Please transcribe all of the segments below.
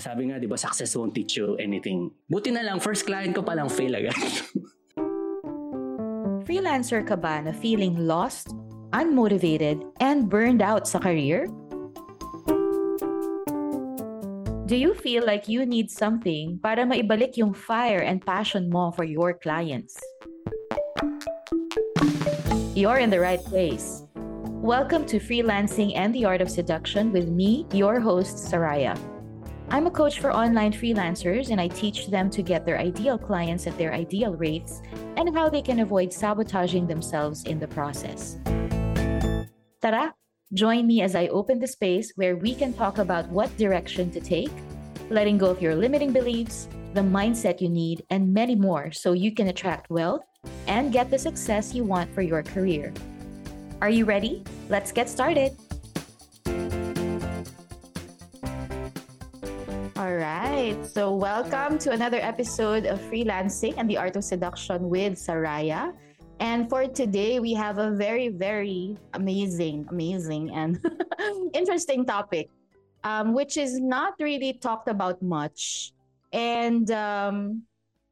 Sabi nga, di ba, success won't teach you anything. Buti na lang, first client ko palang fail agad. Freelancer ka ba na feeling lost, unmotivated, and burned out sa career? Do you feel like you need something para maibalik yung fire and passion mo for your clients? You're in the right place. Welcome to Freelancing and the Art of Seduction with me, your host, Saraya. I'm a coach for online freelancers and I teach them to get their ideal clients at their ideal rates and how they can avoid sabotaging themselves in the process. Tara, join me as I open the space where we can talk about what direction to take, letting go of your limiting beliefs, the mindset you need, and many more so you can attract wealth and get the success you want for your career. Are you ready? Let's get started. Right. So, welcome to another episode of Freelancing and the Art of Seduction with Saraya. And for today, we have a very, very amazing, amazing, and interesting topic, um, which is not really talked about much. And um,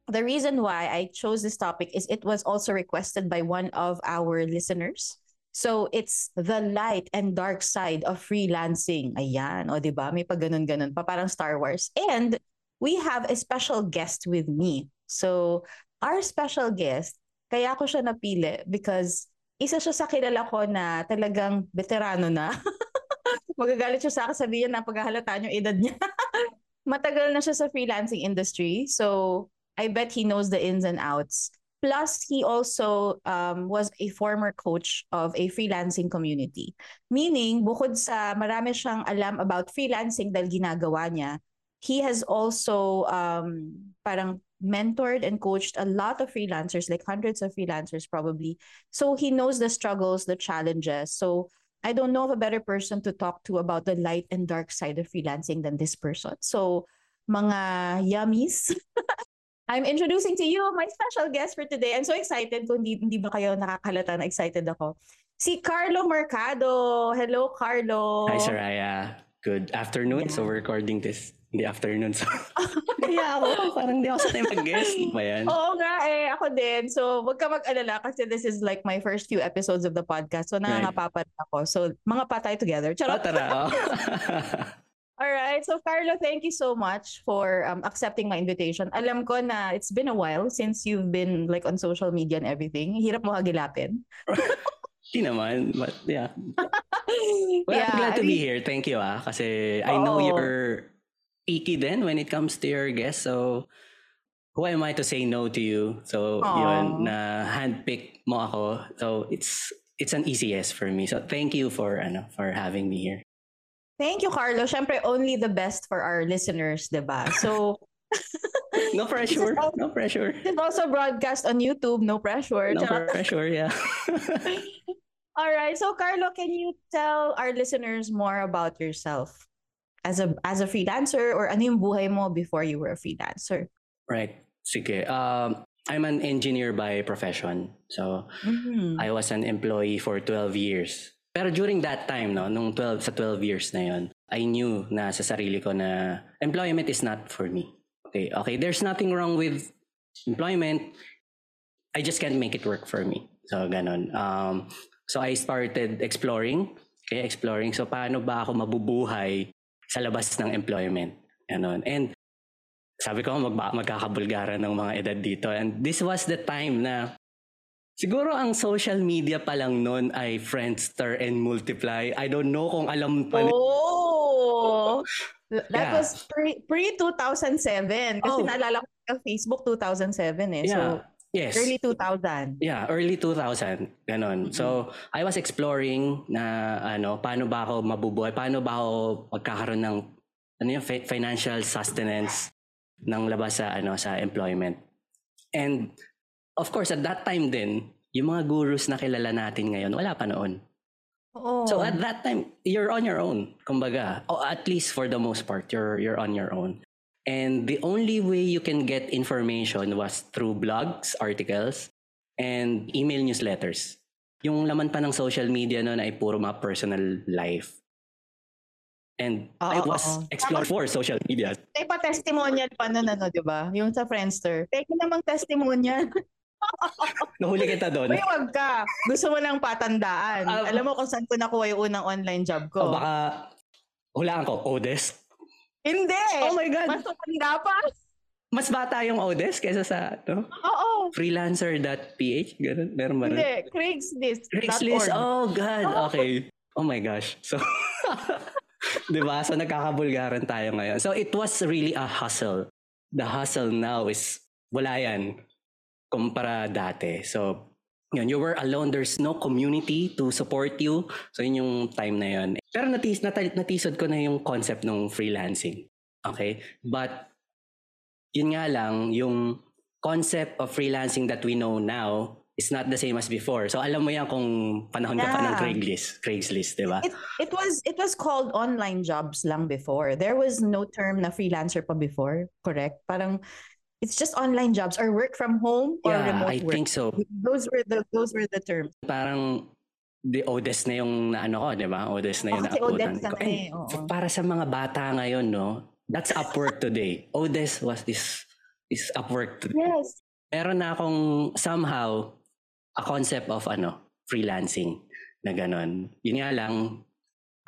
the reason why I chose this topic is it was also requested by one of our listeners. So it's the light and dark side of freelancing. Ayan, o di ba? May pa ganun-ganun pa parang Star Wars. And we have a special guest with me. So our special guest, kaya ko siya napili because isa siya sa kilala ko na talagang veterano na. Magagalit siya sa akin, sabihin na paghahalata yung edad niya. Matagal na siya sa freelancing industry. So I bet he knows the ins and outs. Plus, he also um, was a former coach of a freelancing community. Meaning, bukod sa marami siyang alam about freelancing dahil ginagawa niya, he has also um, parang mentored and coached a lot of freelancers, like hundreds of freelancers probably. So he knows the struggles, the challenges. So I don't know of a better person to talk to about the light and dark side of freelancing than this person. So mga yummies, I'm introducing to you my special guest for today. I'm so excited kung hindi, hindi ba kayo nakakalata na excited ako. Si Carlo Mercado. Hello, Carlo. Hi, Saraya. Good afternoon. Yeah. So we're recording this in the afternoon. So, kaya ako, parang hindi ako sa time mag-guest. Ba yan? Oo nga eh, ako din. So, wag ka mag-alala kasi this is like my first few episodes of the podcast. So, nangangapa right. ako. So, mga patay together. Charot. Oh, tara. Oh. All right. So, Carlo, thank you so much for um, accepting my invitation. Alam ko na it's been a while since you've been like on social media and everything. Hirap mo hagilapin. Hindi naman. But yeah. well, yeah, I'm glad to I mean, be here. Thank you ah. Kasi I know you're picky then when it comes to your guests. So, who am I to say no to you? So, Aww. yun, na handpick mo ako. So, it's it's an easy yes for me. So, thank you for ano for having me here. Thank you, Carlo. Siyempre, only the best for our listeners, diba? So, no pressure. Also, no pressure. It's also broadcast on YouTube. No pressure. No pressure, yeah. All right. So, Carlo, can you tell our listeners more about yourself as a as a freelancer or ano yung buhay mo before you were a freelancer? Right. Sige. Um, I'm an engineer by profession. So, mm-hmm. I was an employee for 12 years. Pero during that time, no, nung 12, sa 12 years na yon, I knew na sa sarili ko na employment is not for me. Okay, okay, there's nothing wrong with employment. I just can't make it work for me. So, ganun. Um, so, I started exploring. Okay, exploring. So, paano ba ako mabubuhay sa labas ng employment? Ganun. And sabi ko, mag magkakabulgara ng mga edad dito. And this was the time na Siguro ang social media pa lang noon ay Friendster and Multiply. I don't know kung alam pa Oh! That yeah. was pre, pre-2007. Kasi oh. naalala ko Facebook 2007 eh. Yeah. So, yes. early 2000. Yeah, early 2000. Ganon. Mm-hmm. So, I was exploring na ano, paano ba ako mabubuhay? Paano ba ako magkakaroon ng ano yung financial sustenance ng labas sa ano sa employment. And of course, at that time din, yung mga gurus na kilala natin ngayon, wala pa noon. Oh. So at that time, you're on your own, kumbaga. O at least for the most part, you're, you're on your own. And the only way you can get information was through blogs, articles, and email newsletters. Yung laman pa ng social media noon ay puro mga personal life. And oh, I was oh, oh. explored for social media. May pa-testimonial pa nun, ano, di ba? Yung sa Friendster. Teka namang testimonial. Nahuli kita doon. Uy, wag ka. Gusto mo lang patandaan. Um, Alam mo kung saan ko nakuha yung unang online job ko. O baka, hulaan ko, Odes? Hindi. Oh my God. Mas matanda pa. Mas bata yung Odes kaysa sa, no? Oo. Freelancer.ph? Ganun? Meron ba? Hindi. Craigslist. Craigslist. Oh, God. Okay. Oh my gosh. So, 'Di ba? So nagkakabulgaran tayo ngayon. So it was really a hustle. The hustle now is wala yan kumpara dati. So yun, you were alone. There's no community to support you. So yun yung time na yun. Pero natis, nat- natisod ko na yung concept ng freelancing. Okay? But yun nga lang, yung concept of freelancing that we know now is not the same as before. So alam mo yan kung panahon yeah. ka pa ng Craigslist, Craigslist, 'di ba? It, it was it was called online jobs lang before. There was no term na freelancer pa before, correct? Parang it's just online jobs or work from home or yeah, remote I work. think so. Those were the those were the terms. Parang the Odes na yung naano ko, 'di ba? Odes na yung oh, naabutan ko. Eh, oh, Para sa mga bata ngayon, no? That's Upwork today. Odes was this is Upwork today. Yes. Meron na akong somehow a concept of ano, freelancing na ganon. Yun nga lang,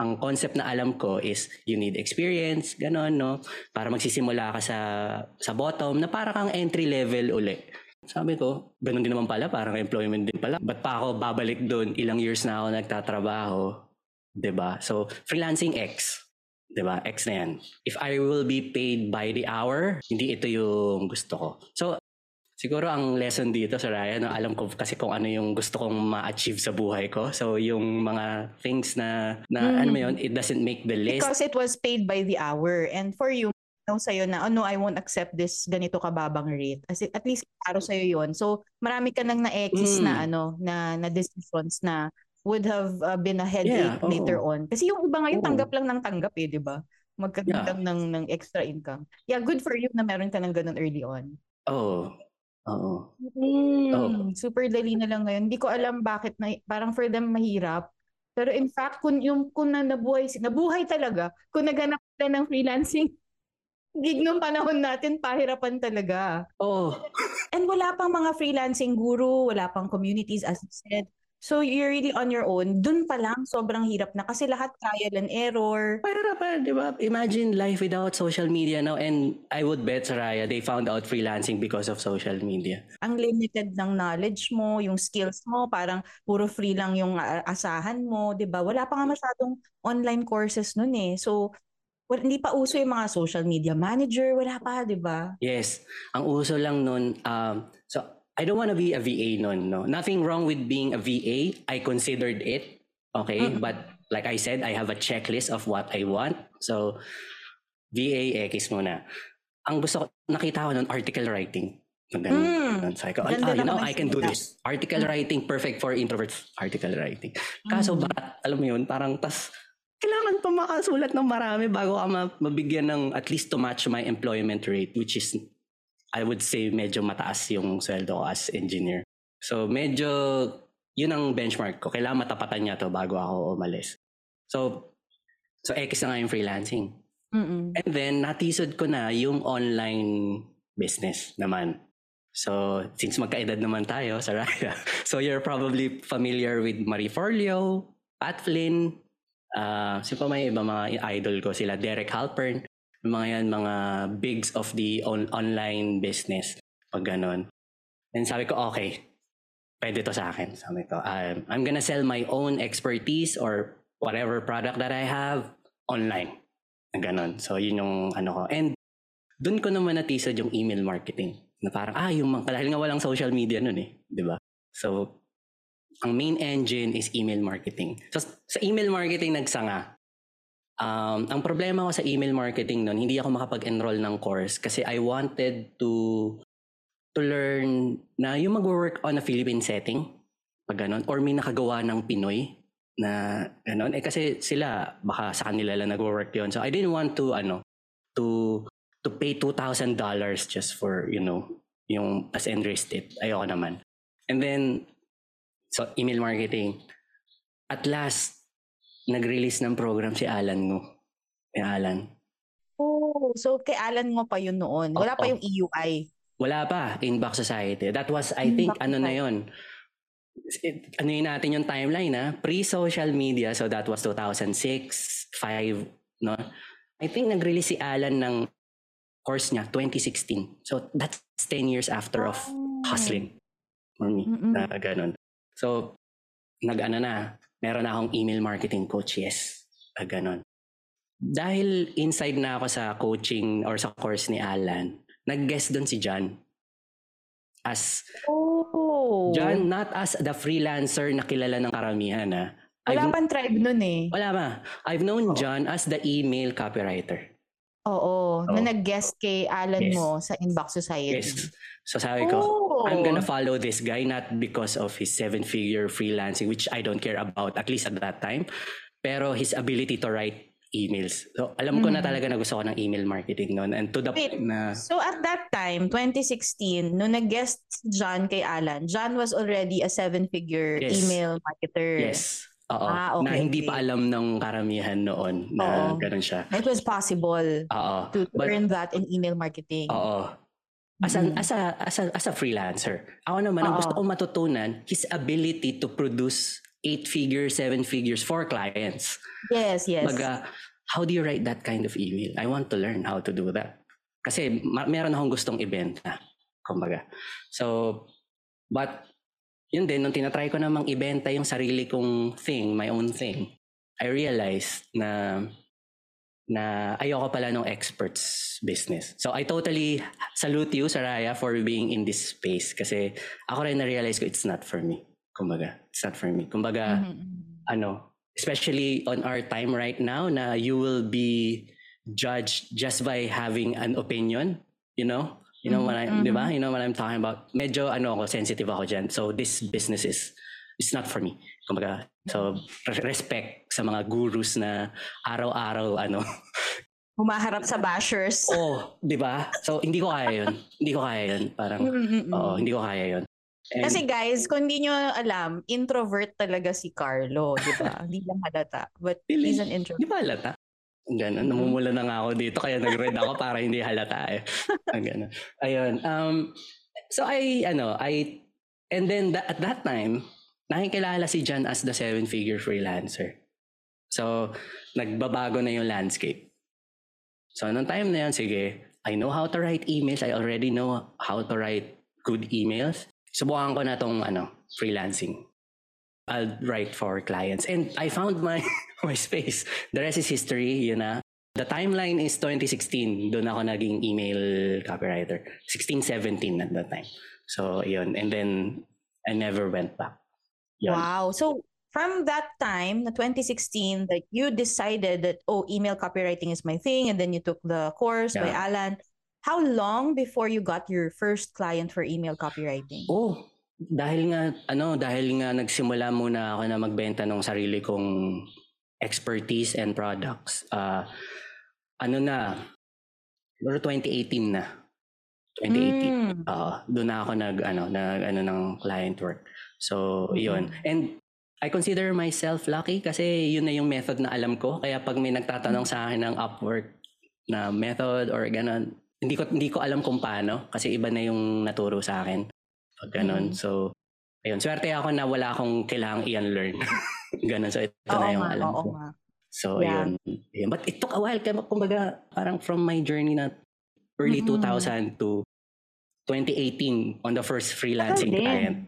ang concept na alam ko is you need experience, ganon, no? Para magsisimula ka sa, sa bottom na para kang entry level uli. Sabi ko, ganun din naman pala, parang employment din pala. Ba't pa ako babalik doon? Ilang years na ako nagtatrabaho. ba diba? So, freelancing X. ba? X na 'yan. If I will be paid by the hour, hindi ito yung gusto ko. So, Siguro ang lesson dito sa Raya, no, alam ko kasi kung ano yung gusto kong ma-achieve sa buhay ko. So yung mga things na, na mm. ano yun, it doesn't make the list. Because it was paid by the hour. And for you, no sa'yo na, oh no, I won't accept this ganito kababang rate. As at least para sa'yo yon So marami ka nang na-exis mm. na ano, na, na decisions na would have uh, been a headache yeah, later on. Kasi yung iba ngayon, oh. tanggap lang ng tanggap eh, di ba? Magkagandang yeah. ng, ng extra income. Yeah, good for you na meron ka ng ganun early on. Oh, Oo. Mm, Oo. super dali na lang ngayon. Hindi ko alam bakit na parang for them mahirap. Pero in fact, kung yung kung na nabuhay, nabuhay talaga, kung naganap sila ng freelancing gig nung panahon natin, pahirapan talaga. Oo. And wala pang mga freelancing guru, wala pang communities as you said. So you're really on your own. Dun pa lang, sobrang hirap na kasi lahat trial and error. Para pa, di ba? Imagine life without social media now and I would bet, Saraya, they found out freelancing because of social media. Ang limited ng knowledge mo, yung skills mo, parang puro free lang yung asahan mo, di ba? Wala pa nga masyadong online courses nun eh. So, well, hindi pa uso yung mga social media manager, wala pa, di ba? Yes. Ang uso lang nun, um, so I don't want to be a VA nun, no. Nothing wrong with being a VA. I considered it. Okay, mm-hmm. but like I said, I have a checklist of what I want. So, VA X muna. Ang gusto ko, nakita ko nun, article writing. Ganun. Mm. Sabi ko, ah, you know, I can do this. Article writing, perfect for introverts. Article writing. Kaso mm. ba, alam mo yun, parang tas, kailangan pa makasulat ng marami bago ka mabigyan ng at least to match my employment rate, which is I would say medyo mataas yung sweldo ko as engineer. So medyo yun ang benchmark ko. Kailangan matapatan niya to bago ako umalis. So so X na nga yung freelancing. Mm-mm. And then natisod ko na yung online business naman. So since magkaedad naman tayo, Saraya. So you're probably familiar with Marie Forleo, Pat Flynn, uh, sino pa may iba mga idol ko sila, Derek Halpern mga yan, mga bigs of the on- online business. Pag ganon. And sabi ko, okay, pwede to sa akin. Sabi ko, um, I'm gonna sell my own expertise or whatever product that I have online. Ganon. So, yun yung ano ko. And doon ko naman natisod yung email marketing. Na parang, ah, yung mga, dahil nga walang social media nun eh. Ba? So, ang main engine is email marketing. So, sa email marketing nagsanga, Um, ang problema ko sa email marketing noon, hindi ako makapag-enroll ng course kasi I wanted to to learn na yung mag-work on a Philippine setting, pag ganun, or may nakagawa ng Pinoy na ganun. Eh kasi sila, baka sa kanila lang nag-work yon So I didn't want to, ano, to to pay $2,000 just for, you know, yung as enlisted. Ayoko naman. And then, so email marketing. At last, nag-release ng program si Alan Ngo. Kay Alan. Oh, so kay Alan mo pa yun noon. Wala pa Oo. yung EUI. Wala pa, Inbox Society. That was, I think, Inbox ano na yon It- ano yun natin yung timeline ha? Pre-social media, so that was 2006, 5, no? I think nag-release si Alan ng course niya, 2016. So that's 10 years after of Oh. hustling for me. Mm-mm. Na ganun. So, nag-ano na, meron akong email marketing coach, yes. Na ganun. Dahil inside na ako sa coaching or sa course ni Alan, nag-guest doon si John. As Oh. John, not as the freelancer na kilala ng karamihan. Ha. Wala I've- pang tribe nun eh. wala ba? I've known John as the email copywriter. Oo. Na Oo. nag-guest kay Alan Yes. mo sa Inbox Society. Yes. So sabi ko, Oh. I'm gonna follow this guy not because of his seven-figure freelancing, which I don't care about, at least at that time, pero his ability to write emails. So alam ko na Mm. talaga na gusto ko ng email marketing noon and to the Wait. point na So at that time, 2016, nung nag-guest John kay Alan, John was already a seven-figure Yes. email marketer. yes. Oo. Ah, okay, na hindi okay. pa alam ng karamihan noon na Oo. ganun siya. It was possible Oo. to But- learn that in email marketing. Oo. As, a, Mhm. as, a, as, a, as a freelancer, ako naman, ang gusto kong matutunan, his ability to produce eight figures, seven figures for clients. Yes, yes. Baga, how do you write that kind of email? I want to learn how to do that. Kasi ma- meron akong gustong ibenta. Kumbaga. So, but, yun din, nung tinatry ko namang ibenta yung sarili kong thing, my own thing, I realized na na ayoko pala ng experts business. So I totally salute you, Saraya, for being in this space kasi ako rin na-realize ko it's not for me. Kumbaga, it's not for me. Kumbaga, Mhm. ano, especially on our time right now na you will be judged just by having an opinion, you know? You know what I, Mhm, di ba? You know what I'm talking about? Medyo ano ako, sensitive ako dyan. So this business is, is not for me. Kumbaga, so re- respect sa mga gurus na araw-araw, ano. Humaharap sa bashers. oh, di ba? So hindi ko kaya yun. Hindi ko kaya yun. Parang, Mm-mm-mm. oo, hindi ko kaya yun. And- Kasi guys, kung hindi nyo alam, introvert talaga si Carlo, di ba? Hindi lang halata. But Really? he's an introvert. Di ba halata? Ganun. Namumula na nga ako dito kaya nag-red ako para hindi halata eh. Ang ganun. Ayun. Um, so I, ano, I, and then tha- at that time, nakikilala si John as the seven-figure freelancer. So, nagbabago na yung landscape. So, nung time na yun, sige, I know how to write emails. I already know how to write good emails. Subukan ko na tong ano, freelancing. I'll write for clients. And I found my my space. The rest is history, yun na. The timeline is 2016. Doon ako naging email copywriter. 16, 17 at that time. So, yun. And then, I never went back. Yun. Wow. So from that time, na 2016, like you decided that, oh, email copywriting is my thing. And then you took the course by Alan. How long before you got your first client for email copywriting? Oh, dahil nga, ano, dahil nga nagsimula muna ako na magbenta ng sarili kong expertise and products. ah ano na, siguro 2018 na. 2018. Mm. Oo, doon na ako nag ano, nag ano ng client work. So, Mhm. 'yun. And I consider myself lucky kasi yun na yung method na alam ko. Kaya pag may nagtatanong sa akin ng Upwork na method or ganun, hindi ko hindi ko alam kung paano kasi iba na yung naturo sa akin. Pag ganun. Mhm. So, ayun, swerte ako na wala akong kailangang i-unlearn. ganun. So, ito Oo na yung nga, alam ko. So, Yeah. ayun. ayun. But it took a while. Kaya kumbaga, parang from my journey na early Mm-mm. 2000 to 2018 on the first freelancing client.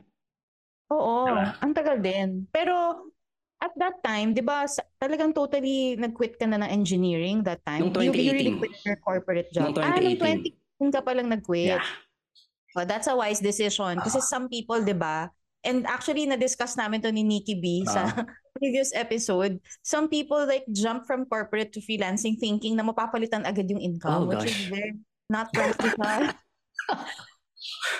Oo, Diba? ang tagal din. Pero at that time, 'di ba, talagang totally nag-quit ka na ng engineering that time. Nung You, you really 2018. quit your corporate job. Nung Ah, nung 2018. 2018 ka pa lang nag-quit. Yeah. Well, that's a wise decision. Kasi Ah. some people, 'di ba? And actually, na-discuss namin to ni Nikki B sa Ah. previous episode. Some people like jump from corporate to freelancing thinking na mapapalitan agad yung income, Oh, which gosh. is very not practical.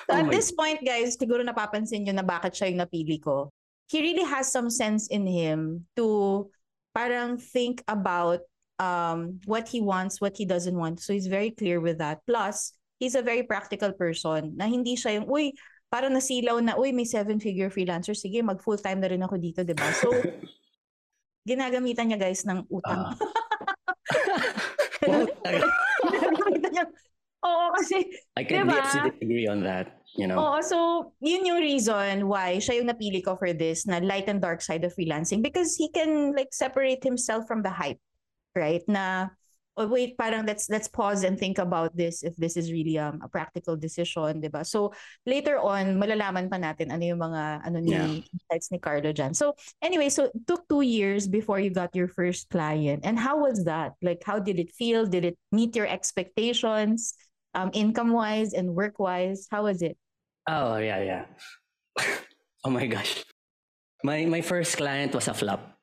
So Oh at my- this point, guys, siguro napapansin nyo na bakit siya yung napili ko. He really has some sense in him to parang think about um, what he wants, what he doesn't want. So he's very clear with that. Plus, he's a very practical person na hindi siya yung, uy, parang nasilaw na, uy, may seven-figure freelancer. Sige, mag full-time na rin ako dito, di ba? So, ginagamitan niya guys ng utang. Ah. Wow, Oo, kasi, I can Diba? disagree on that. You know? oo, so, yun yung reason why siya yung napili ko for this, na light and dark side of freelancing. Because he can, like, separate himself from the hype, right? Na, oh, wait, parang let's let's pause and think about this if this is really um, a practical decision, 'di ba? So later on malalaman pa natin ano yung mga ano ni Yeah. insights ni Carlo. So anyway, so it took two years before you got your first client. And how was that? Like how did it feel? Did it meet your expectations? Um, income wise and work wise, how was it? Oh, yeah, yeah. oh my gosh. My my first client was a flop.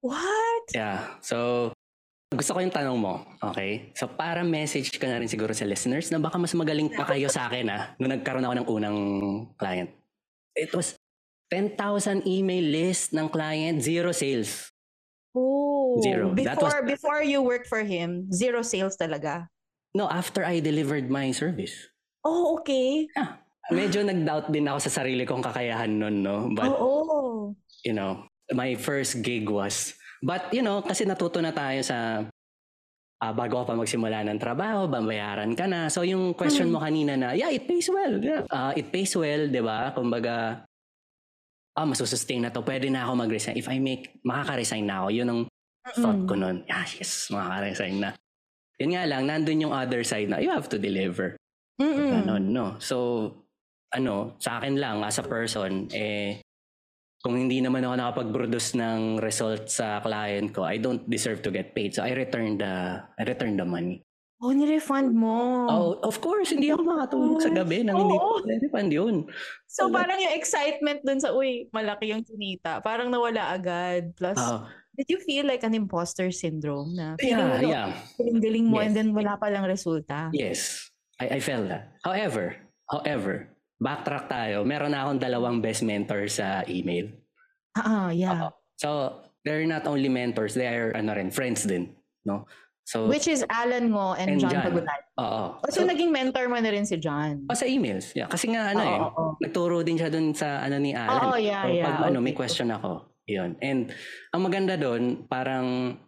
What? Yeah. So, gusto ko yung tanong mo. Okay? So, para message ka na rin siguro sa listeners na baka mas magaling pa kayo sa akin ah, nung nagkaroon ako ng unang client. It was 10,000 email list ng client, zero sales. Oh, Zero. That Before was- before you worked for him, zero sales talaga. No, after I delivered my service. Oh, okay. Medyo nag-doubt din ako sa sarili kong kakayahan nun, no? But, Oo. you know, my first gig was, but you know, kasi natuto na tayo sa, ah, bago ka pa magsimula ng trabaho, babayaran ka na. So yung question mo kanina na, yeah, it pays well. Yeah. Ah, it pays well, di ba? Kumbaga, ah, masusustain na to. Pwede na ako mag-resign. If I make, makaka-resign na ako. Yun ang thought ko nun. Ah, yes, makaka-resign na. Yun nga lang, nandun yung other side na you have to deliver. Mm-mm. Ganon, no? So, ano, sa akin lang, as a person, eh, kung hindi naman ako nakapag-produce ng result sa client ko, I don't deserve to get paid. So, I return the, I return the money. Oh, ni-refund mo. Oh, of course, hindi ako makatulog sa gabi nang hindi Oo. ko refund yun. So parang yung excitement dun sa, uy, malaki yung kinita. Parang nawala agad. Plus, Oh, did you feel like an imposter syndrome na yeah, feeling mo, yeah. galing mo Yes. and then wala palang resulta? Yes, I, I felt that. However, however, backtrack tayo. Meron na akong dalawang best mentor sa email. Ah, ah, yeah. Oo. So, they're not only mentors, they are ano rin, friends din. No? So, Which is Alan Ngo and, And John John. Pagulay. oo. O so, naging mentor mo na rin si John. Oh, sa emails. Yeah. Kasi nga, ano Oo, eh, oo. nagturo din siya dun sa, ano ni Oo, Alan. yeah, So, yeah. Pag ano, may Okay. question ako. Yun. And, ang maganda dun, parang,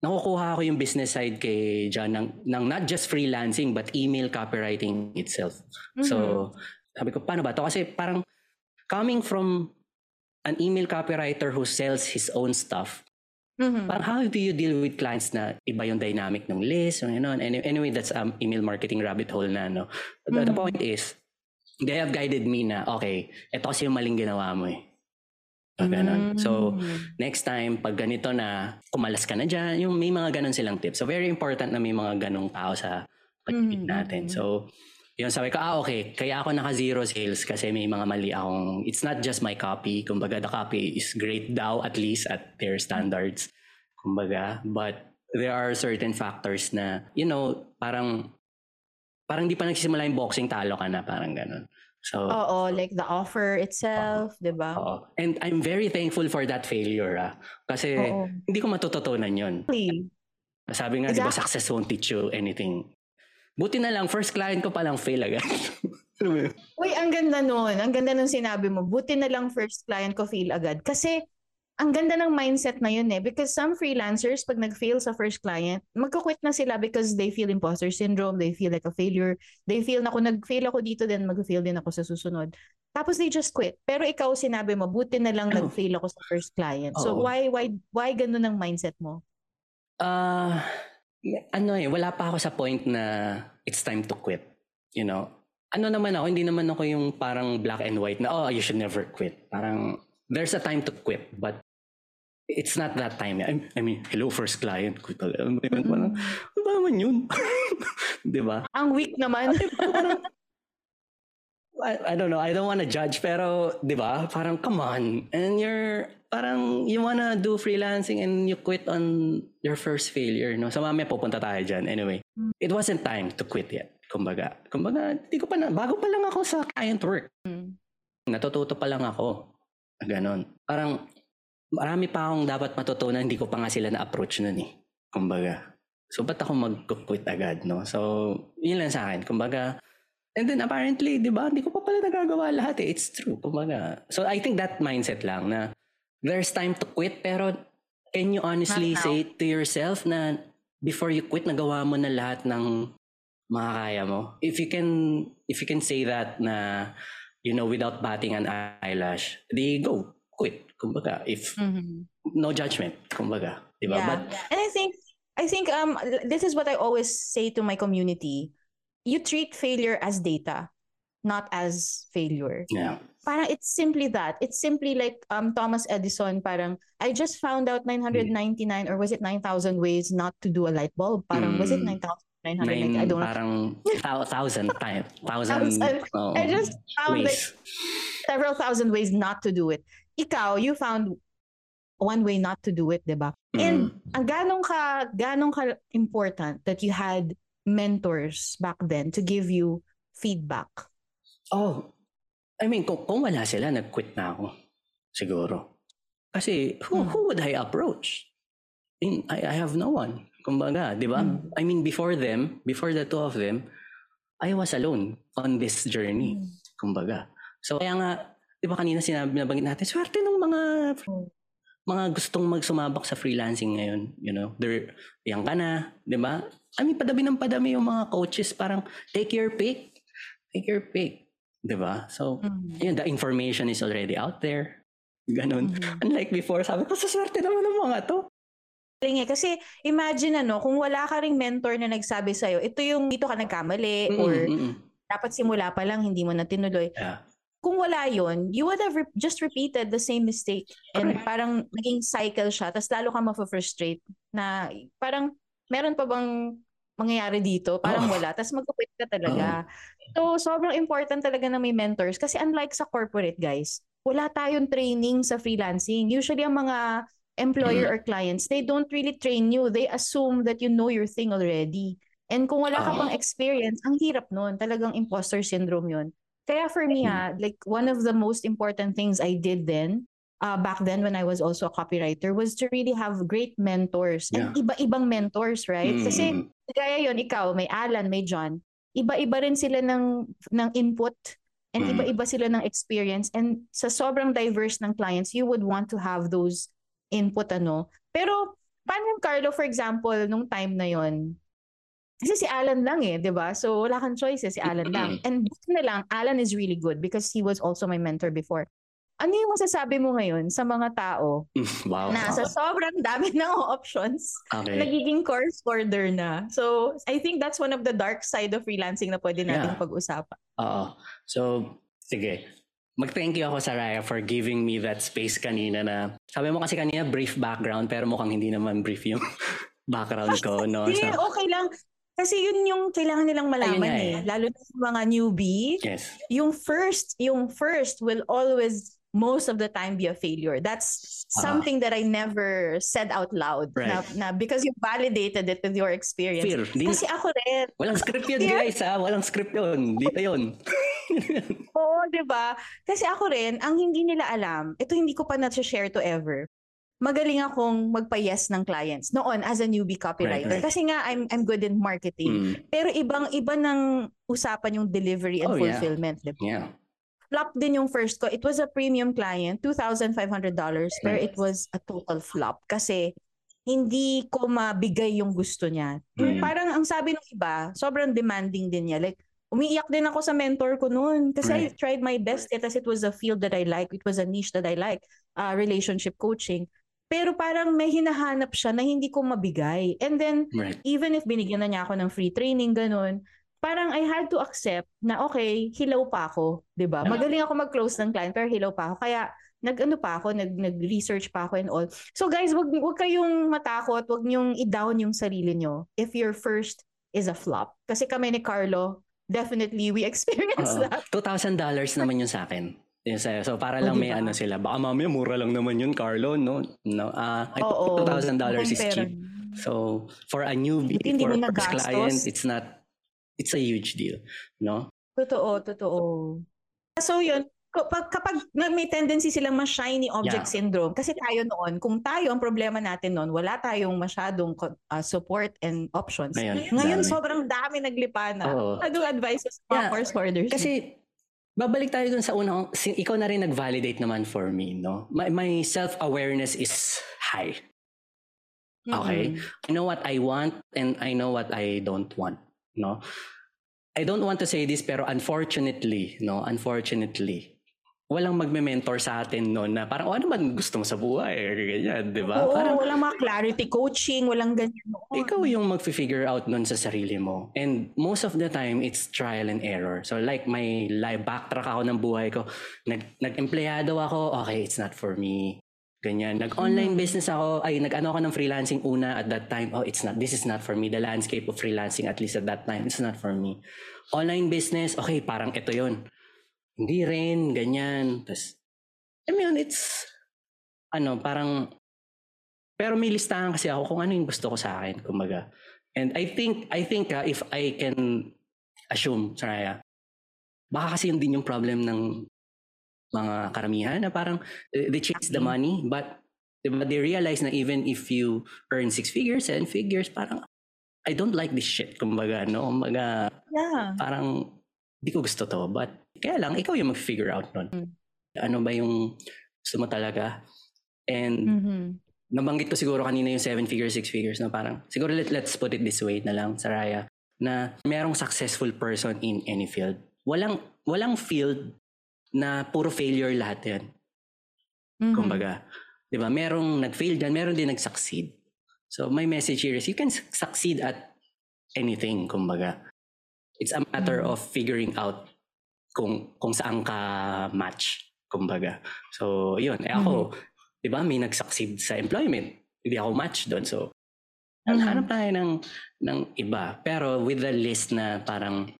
nakukuha ko yung business side kay John ng, ng not just freelancing, but email copywriting itself. Mm-hmm. So, sabi ko, paano ba to? Kasi parang, coming from an email copywriter who sells his own stuff, Mhm. Parang how do you deal with clients na iba yung dynamic ng list or yun? Any, anyway, that's um, email marketing rabbit hole na. No? The, the point is, they have guided me na, okay, ito kasi yung maling ginawa mo eh. So, ganun. So, Mm. next time, pag ganito na, kumalas ka na dyan, yung may mga ganun silang tips. So, very important na may mga ganung tao sa pag-ibig Mhm. natin. So, yun, sabi ko, ah, okay, kaya ako naka-zero sales kasi may mga mali akong, it's not just my copy. Kumbaga, the copy is great daw, at least at their standards. Kumbaga, but there are certain factors na, you know, parang, parang di pa nagsisimula yung boxing, talo ka na, parang ganun. So, Oo, like the offer itself, di ba? oo. And I'm very thankful for that failure, ah. Kasi, Oo. hindi ko matututunan yun. Exactly. Sabi nga, di ba, Exactly. success won't teach you anything. Buti na lang, first client ko palang fail agad. Yun? Uy, ang ganda nun. Ang ganda nung sinabi mo. Buti na lang first client ko fail agad. Kasi, ang ganda ng mindset na yun eh. Because some freelancers, pag nag-fail sa first client, magka-quit na sila because they feel imposter syndrome, they feel like a failure, they feel na kung nag-fail ako dito, then mag-fail din ako sa susunod. Tapos they just quit. Pero ikaw sinabi mo, buti na lang nag-fail ako sa first client. So Oo. why why why ganun ang mindset mo? Ah, ano eh, wala pa ako sa point na it's time to quit. You know? Ano naman ako, hindi naman ako yung parang black and white na, oh, you should never quit. Parang, there's a time to quit, but it's not that time. I, I mean, hello, first client. Quit agad. Ano? Parang, ano ba naman yun? Di ba? Ang weak naman. I, I don't know, I don't want to judge, pero, di ba, parang, come on. And you're, parang, you wanna do freelancing and you quit on your first failure, no? So, mamaya pupunta tayo dyan. Anyway, it wasn't time to quit yet. Kumbaga, kumbaga, di ko pa na, bago pa lang ako sa client work. Mm. Natututo pa lang ako. Ganon. Parang, marami pa akong dapat matutunan, hindi ko pa nga sila na-approach nun eh. Kumbaga. So, ba't ako mag-quit agad, no? So, yun lang sa akin. Kumbaga, and then apparently, di ba, hindi ko pa pala nagagawa lahat eh. It's true. Kumbaga. So, I think that mindset lang na there's time to quit, pero can you honestly Not now. say to yourself na before you quit, nagawa mo na lahat ng makakaya mo. If you can, if you can say that na, you know, without batting an eyelash, they go, quit. Kumbaga, if, mm-hmm. no judgment, kumbaga. Diba? Yeah. But, and I think, I think um this is what I always say to my community. You treat failure as data, not as failure. Yeah. Parang it's simply that. It's simply like um Thomas Edison parang I just found out 999 mm. or was it 9000 ways not to do a light bulb. Parang mm. was it 9000 900 I don't parang thousand time thousand, oh, I just found ways. like several thousand ways not to do it. Ikaw, you found one way not to do it, 'di ba? Mm. And ang ganong ka ganong ka important that you had mentors back then to give you feedback. Oh, I mean, kung, kung wala sila, nag-quit na ako. Siguro. Kasi, who, hmm. who would I approach? In, I, I have no one. Kumbaga, di ba? Hmm. I mean, before them, before the two of them, I was alone on this journey. Hmm. Kumbaga. So, kaya nga, di ba kanina sinabi, nabanggit natin, swerte ng mga hmm mga gustong magsumabak sa freelancing ngayon, you know, they're, yan ka na, di ba? I mean, padami ng padami yung mga coaches, parang, take your pick, take your pick, di ba? So, mm-hmm. yun, the information is already out there. Ganun. Mm-hmm. Unlike before, sabi ko, swerte naman ng mga to. Eh. Kasi imagine ano, kung wala ka ring mentor na nagsabi sa'yo, ito yung dito ka nagkamali mm-hmm. or dapat simula pa lang hindi mo na tinuloy. Yeah kung wala yon you would have re- just repeated the same mistake. And okay. parang naging cycle siya. Tapos lalo ka ma-frustrate na parang meron pa bang mangyayari dito? Parang oh. wala. Tapos mag-quit ka talaga. Oh. So, sobrang important talaga na may mentors. Kasi unlike sa corporate, guys, wala tayong training sa freelancing. Usually, ang mga employer mm. or clients, they don't really train you. They assume that you know your thing already. And kung wala ka pang experience, ang hirap nun. Talagang imposter syndrome yun. Kaya for me, ah, like one of the most important things I did then, uh, back then when I was also a copywriter, was to really have great mentors. And yeah. iba-ibang mentors, right? Mm-hmm. Kasi kaya yon ikaw, may Alan, may John. Iba-iba rin sila ng, ng input and mm-hmm. iba-iba sila ng experience. And sa sobrang diverse ng clients, you would want to have those input ano. Pero paano Carlo, for example, nung time na yon kasi si Alan lang eh, 'di ba? So wala kang choice eh, si Alan lang. And na lang, Alan is really good because he was also my mentor before. Ano yung masasabi mo ngayon sa mga tao wow. na sa sobrang dami ng options, okay. nagiging course order na. So, I think that's one of the dark side of freelancing na pwede nating yeah. pag-usapan. Oo. So, sige. Mag-thank you ako, Saraya, for giving me that space kanina na, sabi mo kasi kanina, brief background, pero mukhang hindi naman brief yung background ko. No? Hindi, so, okay lang. Kasi yun yung kailangan nilang malaman eh. eh. Lalo na sa mga newbie. Yes. Yung first, yung first will always most of the time be a failure. That's uh, something that I never said out loud. Right. Na, na because you validated it with your experience. Fear. Kasi ako rin. Walang script yun yeah. guys ha. Walang script yun. Dito yun. Oo, di ba? Kasi ako rin, ang hindi nila alam, ito hindi ko pa na-share to ever magaling akong magpa-yes ng clients noon as a newbie copywriter. Right, right. Kasi nga, I'm, I'm good in marketing. Mm. Pero ibang-iba ng usapan yung delivery and oh, fulfillment. Yeah. yeah. Flop din yung first ko. It was a premium client, $2,500, pero it was a total flop. Kasi hindi ko mabigay yung gusto niya. Mm. Parang ang sabi ng iba, sobrang demanding din niya. Like, umiiyak din ako sa mentor ko noon kasi right. I tried my best yet as it was a field that I like. It was a niche that I like, uh, relationship coaching. Pero parang may hinahanap siya na hindi ko mabigay. And then, right. even if binigyan na niya ako ng free training, ganun, parang I had to accept na okay, hilaw pa ako, 'di ba? Magaling ako mag-close ng client pero hilaw pa ako. Kaya nag-ano pa ako, nag nag-research pa ako and all. So guys, wag wag kayong matakot, wag niyo i-down yung sarili niyo if your first is a flop. Kasi kami ni Carlo, definitely we experienced uh, that. $2,000 naman yun sa akin. Yes, so para lang oh, may ano sila. Baka mamaya mura lang naman yun, Carlo, no? No, ah, uh, oh, $2,000 is cheap. So, for a newbie, Hindi for a first client, it's not, it's a huge deal, no? Totoo, totoo. So, yun, kapag, kapag may tendency silang ma-shiny object yeah. syndrome, kasi tayo noon, kung tayo, ang problema natin noon, wala tayong masyadong uh, support and options. Ngayon, Ngayon dami. sobrang dami naglipa na. Oh. Ano advices sa yeah. course holders? Kasi babalik tayo dun sa unang, ikaw na rin nag-validate naman for me, no? My, my self-awareness is high. Okay? Mm-hmm. I know what I want and I know what I don't want, no? I don't want to say this pero unfortunately, no, unfortunately, walang magme-mentor sa atin noon na parang oh, ano man gusto mo sa buhay, ganyan, di ba? Oo, parang, walang mga clarity coaching, walang ganyan noon. Ikaw yung mag-figure out noon sa sarili mo. And most of the time, it's trial and error. So like my life, backtrack ako ng buhay ko. Nag, nag-empleyado ako, okay, it's not for me. Ganyan. Nag-online mm. business ako, ay nag-ano ako ng freelancing una at that time, oh, it's not, this is not for me. The landscape of freelancing, at least at that time, it's not for me. Online business, okay, parang ito yon hindi rin, ganyan. Tapos, I mean, it's, ano, parang, pero may listahan kasi ako kung ano yung gusto ko sa akin, kumbaga. And I think, I think uh, if I can assume, Saraya, baka kasi yun din yung problem ng mga karamihan na parang they chase the money but diba, they realize na even if you earn six figures, seven figures, parang I don't like this shit. Kumbaga, no? Kumbaga, yeah. parang hindi ko gusto to. But kaya lang, ikaw yung mag-figure out nun. Mm. Ano ba yung gusto mo talaga? And mm-hmm. nabanggit ko siguro kanina yung seven figures, six figures na parang, siguro let, let's put it this way na lang, Saraya, na merong successful person in any field. Walang, walang field na puro failure lahat yan. Mm-hmm. Kumbaga. Di ba? Merong nag-fail dyan, meron din nag-succeed. So my message here is you can succeed at anything, kumbaga. It's a matter mm-hmm. of figuring out kung kung saan ka match, kumbaga. So, yun. Eh ako, mm-hmm. 'di ba, may nag-succeed sa employment. Hindi ako match doon. So, mm-hmm. hanap tayo ng ng iba. Pero with the list na parang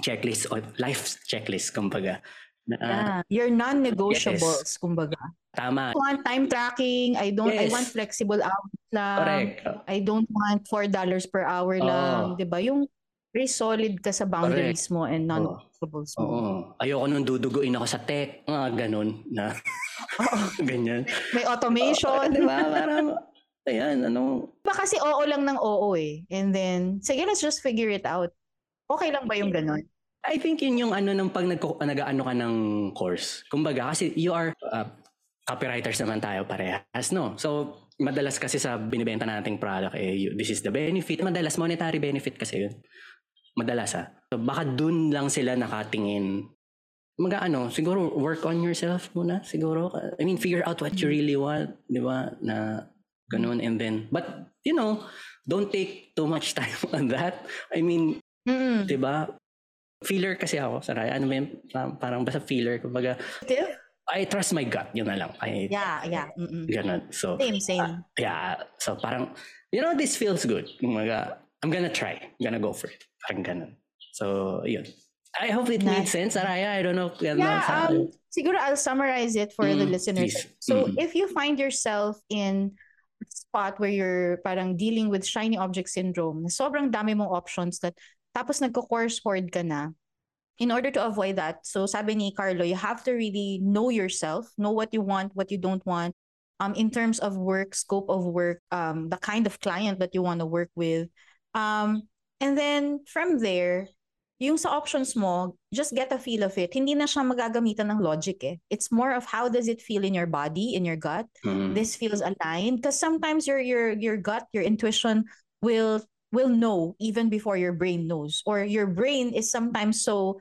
checklist or life checklist, kumbaga. Na, yeah. Your non-negotiables, yes. kumbaga. Tama. I want time tracking. I don't yes. I want flexible hours lang. Correct. I don't want $4 per hour oh. lang, 'di ba? Yung very solid ka sa boundaries Correct. mo and non-negotiables mo. Oo. Ayoko nung duduguin ako sa tech, mga ganun na ganyan. May automation. di ba? Parang, ayan, ano. Ba kasi oo lang ng oo eh. And then, sige, let's just figure it out. Okay lang ba yung ganun? I think yun yung ano ng pag nag, nag-ano ka ng course. Kumbaga, kasi you are, uh, copywriters naman tayo parehas, no? So, madalas kasi sa binibenta nating product, eh, you, this is the benefit. Madalas monetary benefit kasi yun. Madalas ah. So baka dun lang sila nakatingin. Mga ano, siguro work on yourself muna. Siguro, I mean, figure out what you really want. Di ba? Na ganun. And then, but, you know, don't take too much time on that. I mean, mm-hmm. di ba? Feeler kasi ako, Saraya. Ano ba yun? Parang basta feeler. Kumbaga, I trust my gut. Yun na lang. I, yeah, yeah. Mm-mm. Ganun. So, same, same. Uh, yeah. So, parang, you know, this feels good. Kumbaga, I'm gonna try. I'm gonna go for it. Parang ganun. So, yun. I hope it nice. made sense, Araya. I don't know. Yeah, um, siguro I'll summarize it for mm, the listeners. Please. So, mm-hmm. if you find yourself in a spot where you're parang dealing with shiny object syndrome, sobrang dami mong options that tapos nagko-course hoard ka na, in order to avoid that, so sabi ni Carlo, you have to really know yourself, know what you want, what you don't want, um, in terms of work, scope of work, um, the kind of client that you want to work with, Um, and then from there, yung sa options mo, just get a feel of it. Hindi na siya magagamitan ng logic eh. It's more of how does it feel in your body, in your gut. Mm-hmm. This feels aligned because sometimes your your your gut, your intuition will will know even before your brain knows or your brain is sometimes so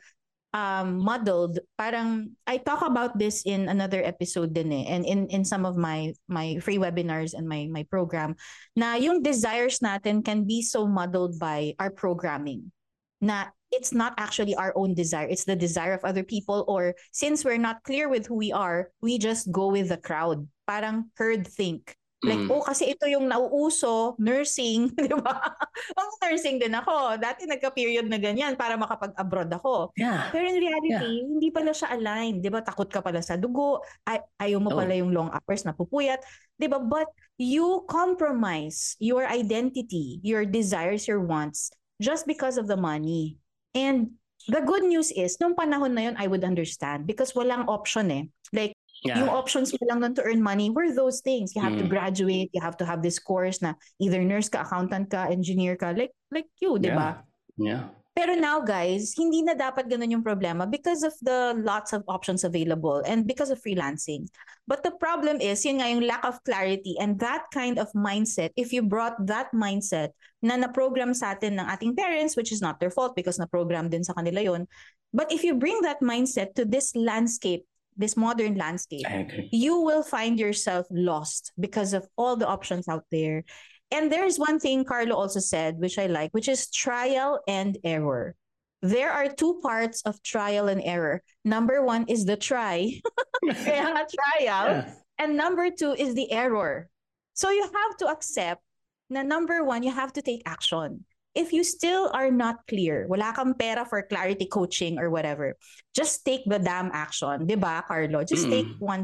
um, muddled. Parang I talk about this in another episode din eh, and in in some of my my free webinars and my my program na yung desires natin can be so muddled by our programming. Na it's not actually our own desire, it's the desire of other people or since we're not clear with who we are, we just go with the crowd. Parang herd think. Like, mm. oh, kasi ito yung nauuso, nursing, di ba? Ang nursing din ako. Dati nagka-period na ganyan para makapag-abroad ako. Yeah. Pero in reality, yeah. hindi pala siya aligned. Di ba? Takot ka pala sa dugo. Ay, ayaw mo oh. pala yung long hours na pupuyat. Di ba? But you compromise your identity, your desires, your wants just because of the money. And the good news is, nung panahon na yun, I would understand because walang option eh. Like, Yeah. Yung options mo lang nun to earn money were those things. You have mm. to graduate, you have to have this course na either nurse ka, accountant ka, engineer ka, like like you, di ba? Yeah. Pero now guys, hindi na dapat ganun yung problema because of the lots of options available and because of freelancing. But the problem is, yun nga yung lack of clarity and that kind of mindset, if you brought that mindset na na-program sa atin ng ating parents, which is not their fault because na-program din sa kanila yon But if you bring that mindset to this landscape, this modern landscape, you will find yourself lost because of all the options out there. And there's one thing Carlo also said, which I like, which is trial and error. There are two parts of trial and error. Number one is the try, trial. Yeah. And number two is the error. So you have to accept na number one, you have to take action. If you still are not clear, wala kang pera for clarity coaching or whatever, just take the damn action. Diba, Carlo? Just mm. take one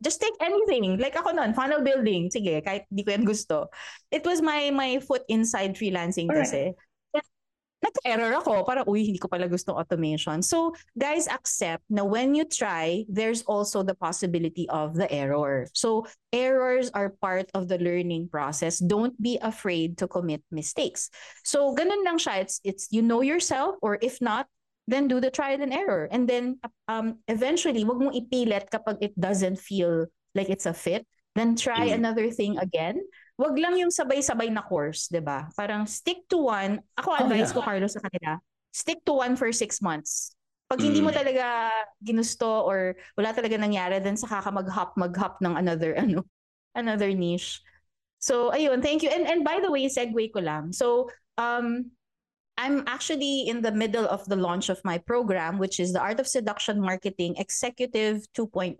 just take anything. Like ako noon, funnel building. Sige, kahit di ko yan gusto. It was my my foot inside freelancing kasi. Nag-error ako. Para, uy, hindi ko pala gusto automation. So, guys, accept na when you try, there's also the possibility of the error. So, errors are part of the learning process. Don't be afraid to commit mistakes. So, ganun lang siya. It's, it's you know yourself or if not, then do the trial and error. And then um, eventually, wag mong ipilit kapag it doesn't feel like it's a fit. Then try mm-hmm. another thing again. Wag lang yung sabay-sabay na course, 'di ba? Parang stick to one. Ako oh, advice yeah. ko Carlos sa kanila, stick to one for six months. Pag mm. hindi mo mm. talaga ginusto or wala talaga nangyari, then saka ka mag-hop, mag-hop ng another ano, another niche. So ayun, thank you. And and by the way, segue ko lang. So um I'm actually in the middle of the launch of my program, which is the Art of Seduction Marketing Executive 2.0.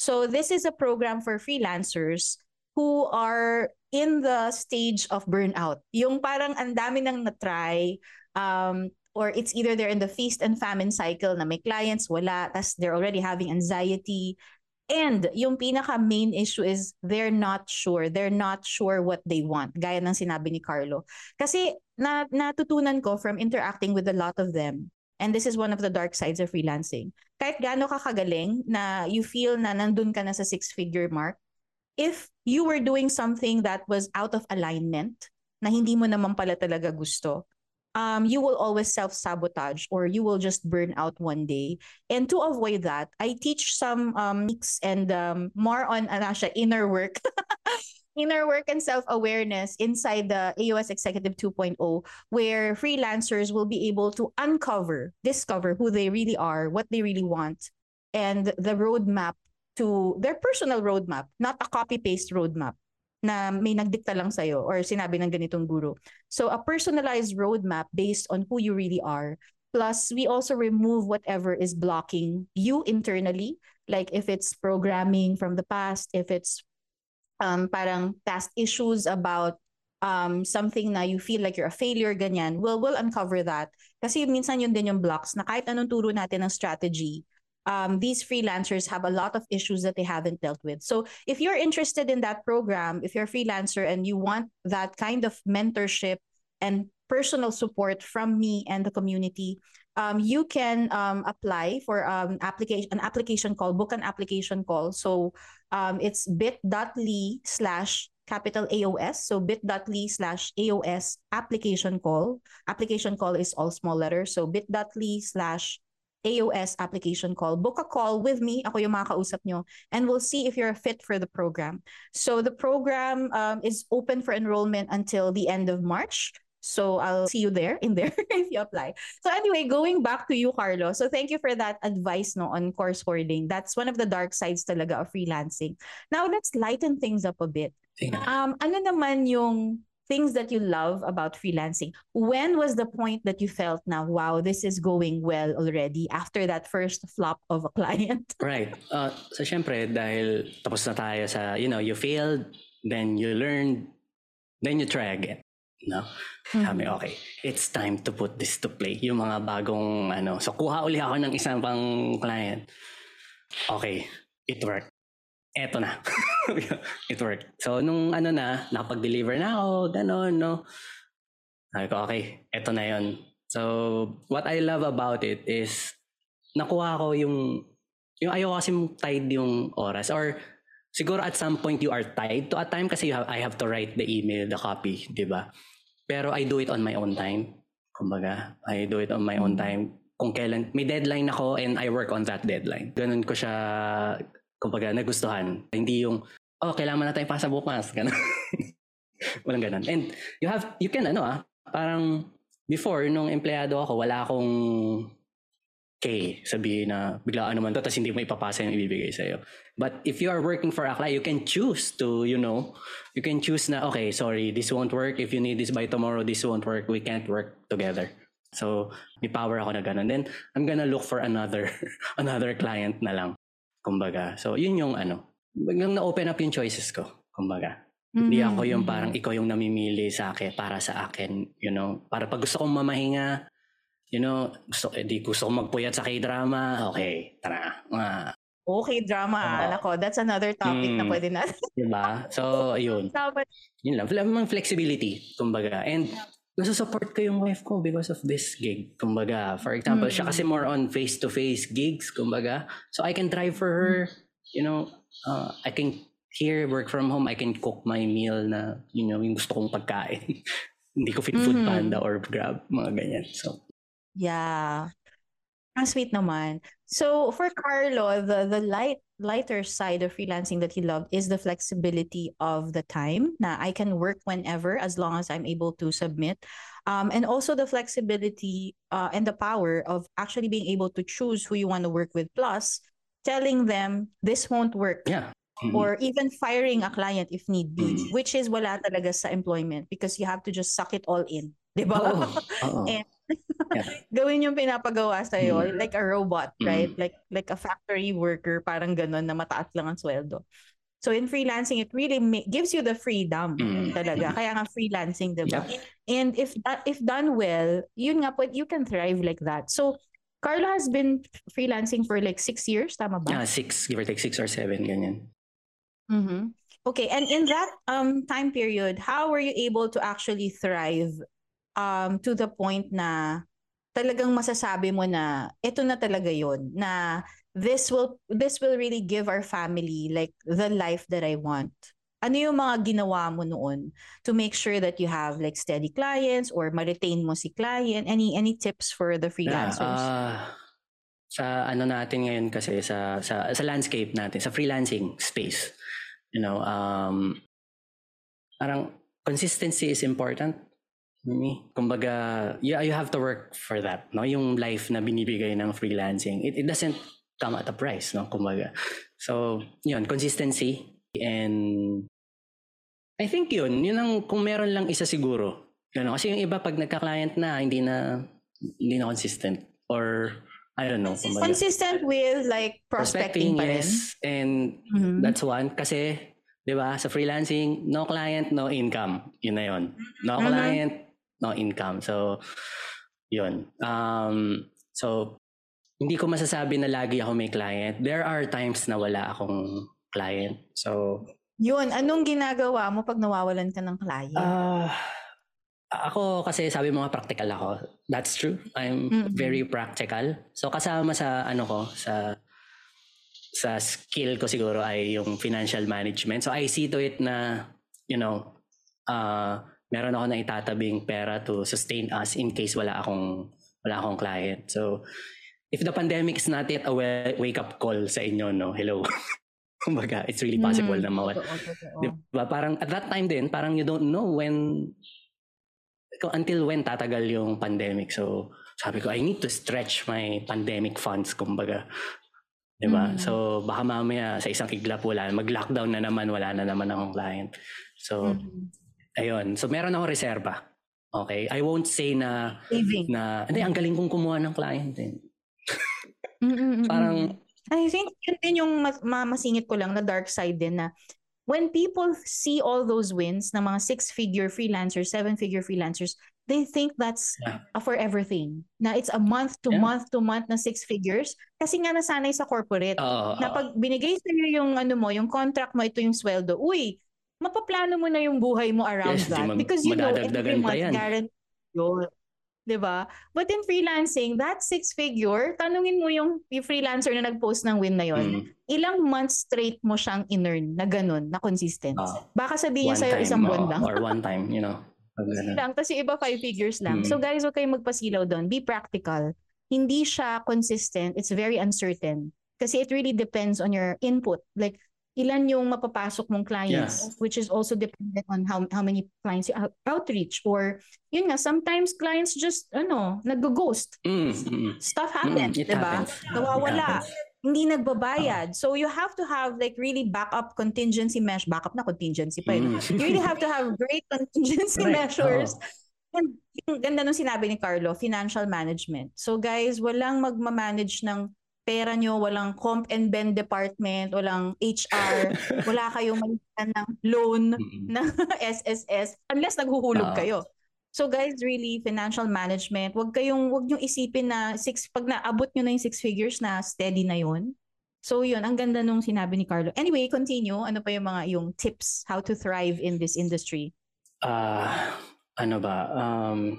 So, this is a program for freelancers who are in the stage of burnout. Yung parang ang dami nang na-try, um, or it's either they're in the feast and famine cycle na may clients, wala, tas they're already having anxiety, And yung pinaka main issue is they're not sure. They're not sure what they want. Gaya ng sinabi ni Carlo. Kasi na, natutunan ko from interacting with a lot of them. And this is one of the dark sides of freelancing. Kahit gaano ka kagaling na you feel na nandun ka na sa six-figure mark, if you were doing something that was out of alignment, na hindi mo naman pala talaga gusto, um, you will always self sabotage or you will just burn out one day. And to avoid that, I teach some um, and um, more on ano siya, inner work. inner work and self awareness inside the AOS Executive 2.0, where freelancers will be able to uncover, discover who they really are, what they really want, and the roadmap to their personal roadmap, not a copy paste roadmap na may nagdikta lang sa'yo or sinabi ng ganitong guru. So a personalized roadmap based on who you really are. Plus, we also remove whatever is blocking you internally. Like if it's programming from the past, if it's um, parang past issues about um, something na you feel like you're a failure, ganyan, we'll, we'll uncover that. Kasi minsan yun din yung blocks na kahit anong turo natin ng strategy, um, these freelancers have a lot of issues that they haven't dealt with. So if you're interested in that program, if you're a freelancer and you want that kind of mentorship and personal support from me and the community, um, you can um, apply for um, application an application call, book an application call. So um, it's bit.ly slash capital AOS. So bit.ly slash AOS application call. Application call is all small letters. So bit.ly slash AOS application call. Book a call with me. Ako yung makakausap nyo. And we'll see if you're a fit for the program. So the program um, is open for enrollment until the end of March. So I'll see you there in there if you apply. So anyway, going back to you, Carlo. So thank you for that advice no on course hoarding. That's one of the dark sides talaga of freelancing. Now let's lighten things up a bit. Um, ano naman yung things that you love about freelancing. When was the point that you felt now, wow, this is going well already after that first flop of a client? right. Uh, so syempre, dahil tapos na tayo sa, you know, you failed, then you learned, then you try again. No? Mm-hmm. Sabi, okay, it's time to put this to play. Yung mga bagong, ano, so kuha uli ako ng isang pang client. Okay, it worked eto na. It worked. So, nung ano na, nakapag-deliver na ako, gano'n, no? Sabi ko, okay, eto na yon So, what I love about it is, nakuha ko yung, yung ayaw kasi tied yung oras. Or, siguro at some point you are tied to a time kasi you have, I have to write the email, the copy, di ba? Pero I do it on my own time. Kumbaga, I do it on my own mm. time. Kung kailan, may deadline ako and I work on that deadline. Ganun ko siya, kumbaga, nagustuhan. Hindi yung, oh, kailangan na tayong pasa bukas. Ganun. Walang ganun. And you have, you can, ano ah, parang before, nung empleyado ako, wala akong K, sabihin na biglaan naman to, tapos hindi mo ipapasa yung ibibigay sa'yo. But if you are working for a client, you can choose to, you know, you can choose na, okay, sorry, this won't work. If you need this by tomorrow, this won't work. We can't work together. So, may power ako na ganun. Then, I'm gonna look for another, another client na lang. Kumbaga. So, yun yung ano, biglang na-open up yung choices ko. Kumbaga. Mm-hmm. Hindi ako yung mm-hmm. parang ikaw yung namimili sa akin, para sa akin, you know. Para pag gusto kong mamahinga, you know, gusto, eh, di gusto kong magpuyat sa k-drama, okay, tara. Uh, okay, drama. Uh, Alam ko, that's another topic mm, na pwede natin. diba? So, ayun. yun lang. Mga flexibility, kumbaga. And, nasa-support ko yung wife ko because of this gig. Kumbaga, for example, mm-hmm. siya kasi more on face-to-face gigs, kumbaga. So, I can drive for her, you know, uh, I can here, work from home, I can cook my meal na, you know, yung gusto kong pagkain. Hindi ko fit food mm-hmm. panda or grab, mga ganyan. So, Yeah. Ang sweet naman. So for Carlo, the the light lighter side of freelancing that he loved is the flexibility of the time. Na I can work whenever as long as I'm able to submit. Um, and also the flexibility uh, and the power of actually being able to choose who you want to work with. Plus, telling them this won't work. Yeah. Mm-hmm. Or even firing a client if need be, mm-hmm. which is wala talaga sa employment because you have to just suck it all in. Di ba? Oh, and yeah. gawin yung pinapagawa sa iyo mm. like a robot, mm. right? Like like a factory worker, parang ganun na mataas lang ang sweldo. So in freelancing, it really ma- gives you the freedom mm. talaga. Kaya nga freelancing, diba? Yeah. And if that, if done well, yun nga po, you can thrive like that. So Carlo has been freelancing for like six years, tama ba? Yeah, six, give or take six or seven, ganyan. Mm-hmm. Okay, and in that um time period, how were you able to actually thrive um, to the point na talagang masasabi mo na ito na talaga yon na this will this will really give our family like the life that I want. Ano yung mga ginawa mo noon to make sure that you have like steady clients or ma-retain mo si client? Any any tips for the freelancers? Yeah, uh, sa ano natin ngayon kasi sa sa sa landscape natin, sa freelancing space. You know, um parang consistency is important kumbaga, yeah, you have to work for that, no? Yung life na binibigay ng freelancing, it, it doesn't come at a price, no? Kumbaga. So, yun, consistency and I think yun, yun ang kung meron lang isa siguro. Yun, kasi yung iba pag nagka-client na, hindi na hindi na consistent or I don't know. Kumbaga. Consistent with like prospecting, prospecting yes. And mm-hmm. that's one. Kasi, di ba, sa freelancing, no client, no income. Yun na yun. No mm-hmm. client, no income. So, yun. Um, so, hindi ko masasabi na lagi ako may client. There are times na wala akong client. So, yun, anong ginagawa mo pag nawawalan ka ng client? Uh, ako kasi sabi mo nga practical ako. That's true. I'm mm-hmm. very practical. So kasama sa ano ko sa sa skill ko siguro ay yung financial management. So I see to it na you know uh meron ako na itatabing pera to sustain us in case wala akong wala akong client. So, if the pandemic is not yet a wake-up call sa inyo, no? Hello. Kumbaga, it's really possible mm, na mawala. Diba? Parang at that time din, parang you don't know when until when tatagal yung pandemic. So, sabi ko, I need to stretch my pandemic funds, kumbaga. Diba? Mm. So, baka mamaya sa isang iglap wala, mag-lockdown na naman, wala na naman akong client. So, mm. Ayun. So meron ako reserba. Okay? I won't say na Saving. na hindi ang galing kong kumuha ng client din. Parang I think yun din yung mas, masingit ko lang na dark side din na when people see all those wins ng mga six-figure freelancers, seven-figure freelancers, they think that's yeah. a forever thing. Na it's a month to yeah. month to month na six figures kasi nga nasanay sa corporate. Uh, na pag binigay sa iyo yung ano mo, yung contract mo, ito yung sweldo. Uy, mapaplano mo na yung buhay mo around yes, that. Mag- because you know, every month, guarantee yun. Diba? But in freelancing, that six figure, tanungin mo yung, yung freelancer na nag-post ng win na yon, mm. ilang months straight mo siyang in-earn na ganun, na consistent. Uh, Baka sabihin niya sa'yo isang buwan uh, lang. or one time, you know. Lang, tapos yung iba five figures lang. So Mm. guys, huwag kayong magpasilaw doon. Be practical. Hindi siya consistent. It's very uncertain. Kasi it really depends on your input. Like, ilan yung mapapasok mong clients, which is also dependent on how how many clients you out- outreach. Or, yun nga, sometimes clients just, ano, nag-ghost. Mm, mm, Stuff mm, happens, it di ba? Nawawala. Hindi nagbabayad. So you have to have like really backup contingency mesh. Backup na contingency pa yun. Mm. You really have to have great contingency Right. measures. Oo. And yung ganda nung sinabi ni Carlo, financial management. So guys, walang magmamanage ng pera nyo, walang comp and ben department, walang HR, wala kayong malitan ng loan Mm. ng SSS unless naghuhulog Oo. kayo. So guys, really financial management, wag kayong wag niyo isipin na six pag naabot niyo na yung six figures na steady na 'yon. So yun, ang ganda nung sinabi ni Carlo. Anyway, continue. Ano pa yung mga yung tips how to thrive in this industry? Ah, ano ba? Um,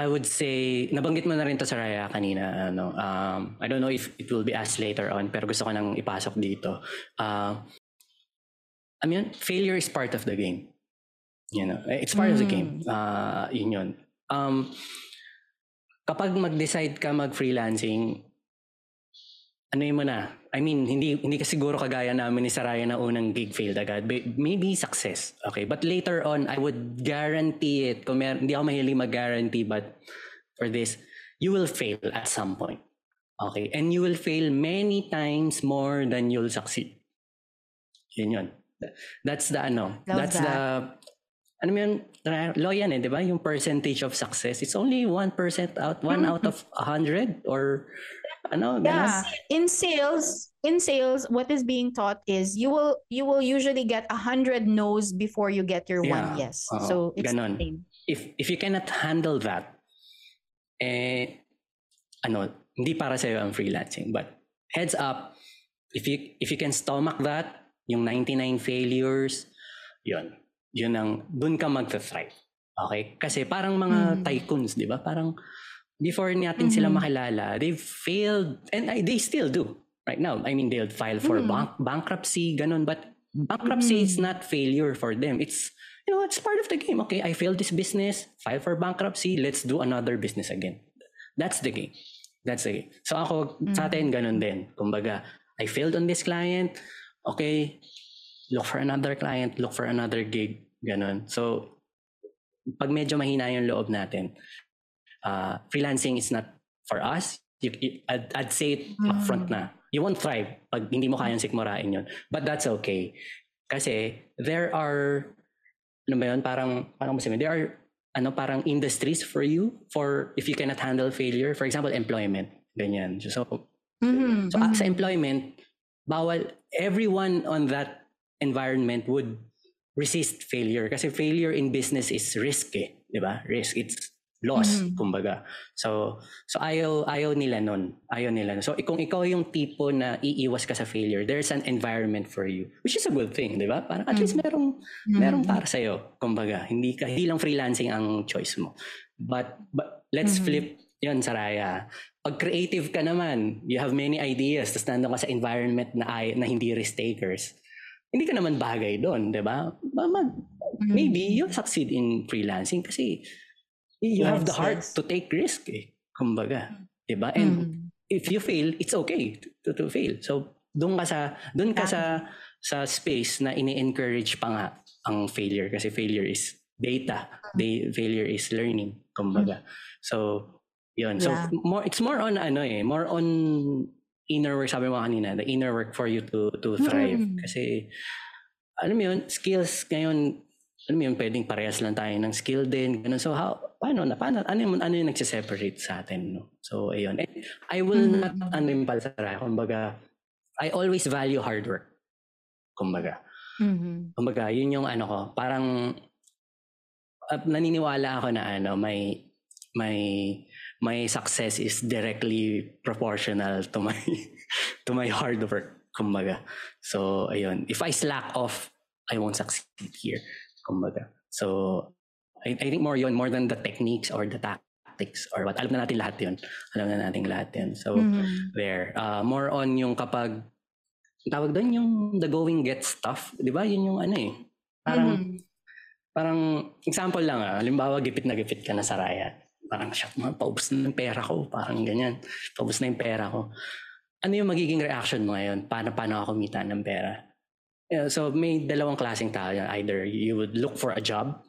I would say, nabanggit mo na rin to sa Raya kanina. Ano, um, I don't know if it will be asked later on, pero gusto ko nang ipasok dito. Uh, I mean, failure is part of the game. You know, it's part of the game. Uh, yun yun. Um, kapag mag-decide ka mag-freelancing, ano mo na? I mean, hindi hindi ka siguro kagaya namin ni Saraya na unang gig failed agad. Maybe success. Okay. But later on, I would guarantee it. Kung mer- hindi ako mahilig mag-guarantee, but for this, you will fail at some point. Okay. And you will fail many times more than you'll succeed. Yun yun. That's the ano. Love that's that. the ano yun, law yan eh, di ba? Yung percentage of success. It's only 1% out, 1 out of 100 or ano, Yeah. In sales, in sales, what is being taught is you will you will usually get a hundred no's before you get your one Yeah. yes. Oo, so it's ganon. the same. If, if you cannot handle that, eh, ano, hindi para sa'yo ang freelancing. But heads up, if you, if you can stomach that, yung 99 failures, yun. Yun ang, dun ka magta-thrive. Okay? Kasi parang mga Mm. tycoons, di ba? Parang before natin sila Mhm. makilala, they've failed, and I- they still do right now. I mean, they'll file for Mhm. bank, bankruptcy, ganun. But bankruptcy is Mhm. not failure for them. It's, you know, it's part of the game. Okay, I failed this business, file for bankruptcy, let's do another business again. That's the game. That's the game. So ako, sa atin, ganun din. Kumbaga, I failed on this client, okay, look for another client, look for another gig, ganun. So, pag medyo mahina yung loob natin, uh, freelancing is not for us. You, you- I'd, I'd say it upfront na. You won't thrive pag hindi mo kayang sikmurain yun. But that's okay. Kasi there are, ano ba yun, parang, parang mo there are ano parang industries for you for if you cannot handle failure for example employment ganyan so Mhm, so ah, sa employment bawal everyone on that environment would resist failure kasi failure in business is risk eh, 'di ba? Risk it's loss Mhm. kumbaga. So so ayaw ayaw nila nun. Ayaw nila. nun. So kung ikaw yung tipo na iiwas ka sa failure, there's an environment for you, which is a good thing, 'di ba? Parang at least merong merong para sa kumbaga. Hindi ka hindi lang freelancing ang choice mo. But but let's Mhm. flip 'yon Saraya. Pag creative ka naman, you have many ideas, tapos nandun ka sa environment na, ay, na hindi risk takers. Hindi ka naman bagay doon, di ba? Ma- mag- Mhm. Maybe you'll succeed in freelancing kasi you have the Yes, heart yes. to take risk eh. Kumbaga. Di ba? And Mhm. if you fail, it's okay to, to fail. So, doon ka sa doon ka sa sa space na ini-encourage pa nga ang failure kasi failure is data. They, failure is learning, kumbaga. So, yun. So, Yeah. more it's more on ano eh, more on inner work sabi mo kanina, the inner work for you to to thrive Mm. kasi alam mo yun, skills ngayon alam mo yun, pwedeng parehas lang tayo ng skill din. Ganun. So, how, paano na? Paano, ano, yung, ano yung nagsiseparate sa atin? No? So, ayun. And I will Mhm. not, ano yung palsara, kumbaga, I always value hard work. Kumbaga. Mhm. Kumbaga, yun yung ano ko, parang, at naniniwala ako na ano, may, may, my success is directly proportional to my, to my hard work. Kumbaga. So, ayun. If I slack off, I won't succeed here. Kumbaga. So, I, I think more yun, more than the techniques or the tactics or what. Alam na natin lahat yun. Alam na natin lahat yun. So, Mhm. there. Uh, more on yung kapag, tawag doon yung the going gets tough. Di ba? Yun yung ano eh. Parang, Mhm. parang, example lang ah, halimbawa gipit na gipit ka na sa raya. Parang, siya, paubos na ng pera ko. Parang ganyan. Paubos na yung pera ko. Ano yung magiging reaction mo ngayon? Paano, paano ako kumita ng pera? So may dalawang klaseng tao yan. Either you would look for a job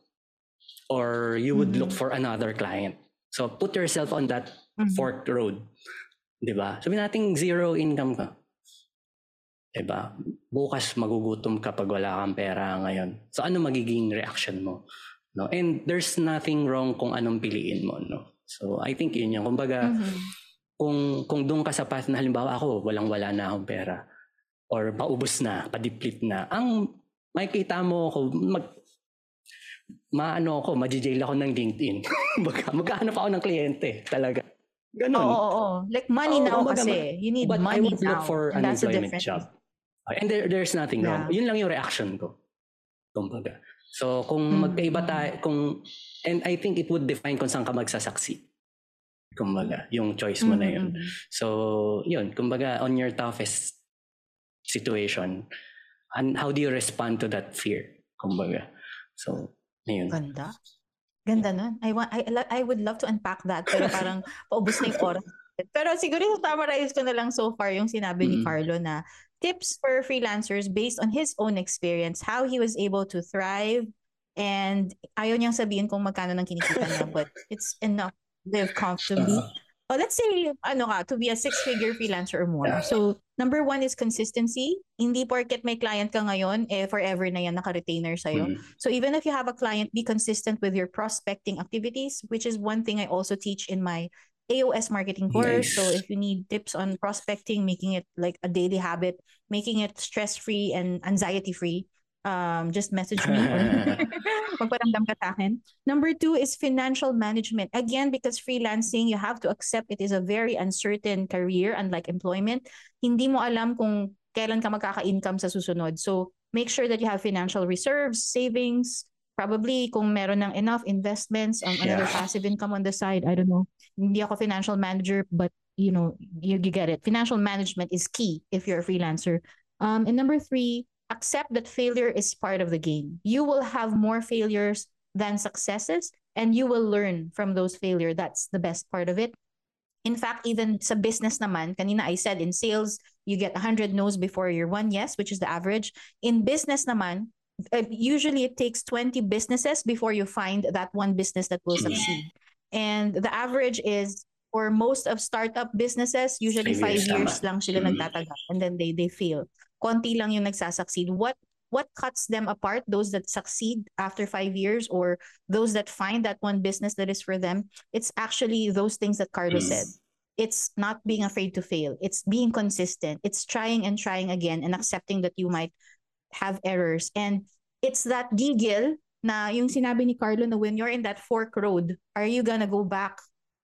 or you would mm-hmm. look for another client. So put yourself on that mm-hmm. forked road. 'Di ba? Sabi natin zero income ka. 'Di ba? Bukas magugutom ka pag wala kang pera ngayon. So ano magiging reaction mo? No? And there's nothing wrong kung anong piliin mo, no? So I think yun yung kumbaga mm-hmm. kung kung doon ka sa path na halimbawa ako walang-wala na akong pera or paubos na, padiplit na. Ang makikita mo ako mag maano ako, majijail ako ng LinkedIn. Magkano pa ako ng kliyente, talaga. Ganun. Oo, oo, oo. Like money oh, now kumbaga, kasi. You need but money I would look for an employment job. And there, there's nothing yeah. wrong. Yun lang yung reaction ko. Kumbaga. So, kung mm-hmm. magkaiba tayo, kung, and I think it would define kung saan ka magsasucceed. Kumbaga, yung choice mo mm-hmm. na yun. So, yun, kumbaga, on your toughest situation, and how do you respond to that fear? Kumbaga. So, Ayun. Ganda. Ganda nun. I, want, I, I would love to unpack that pero parang paubos na yung oras. Pero siguro summarize ko na lang so far yung sinabi mm-hmm. ni Carlo na tips for freelancers based on his own experience, how he was able to thrive, and ayaw niyang sabihin kung magkano nang kinikita niya, but it's enough to live comfortably. Uh-huh oh, let's say, ano ka, to be a six-figure freelancer or more. So, number one is consistency. Hindi porket may client ka ngayon, eh, forever na yan naka-retainer sa'yo. Mm-hmm. So, even if you have a client, be consistent with your prospecting activities, which is one thing I also teach in my AOS marketing course. Nice. So, if you need tips on prospecting, making it like a daily habit, making it stress-free and anxiety-free, um, just message me or magparamdam ka sa akin. Number two is financial management. Again, because freelancing, you have to accept it is a very uncertain career, unlike employment. Hindi mo alam kung kailan ka magkaka-income sa susunod. So, make sure that you have financial reserves, savings, probably kung meron ng enough investments, um, another yeah. passive income on the side. I don't know. Hindi ako financial manager, but you know, you, you get it. Financial management is key if you're a freelancer. Um, and number three, accept that failure is part of the game. You will have more failures than successes, and you will learn from those failures. That's the best part of it. In fact, even sa business naman, kanina I said in sales, you get 100 no's before your one yes, which is the average. In business naman, uh, usually it takes 20 businesses before you find that one business that will succeed. And the average is for most of startup businesses, usually five years lang sila nagtatagal and then they they fail konti lang yung nagsasucceed. What what cuts them apart? Those that succeed after five years or those that find that one business that is for them? It's actually those things that Carlos mm. said. It's not being afraid to fail. It's being consistent. It's trying and trying again and accepting that you might have errors. And it's that giggle na yung sinabi ni Carlo na when you're in that fork road, are you gonna go back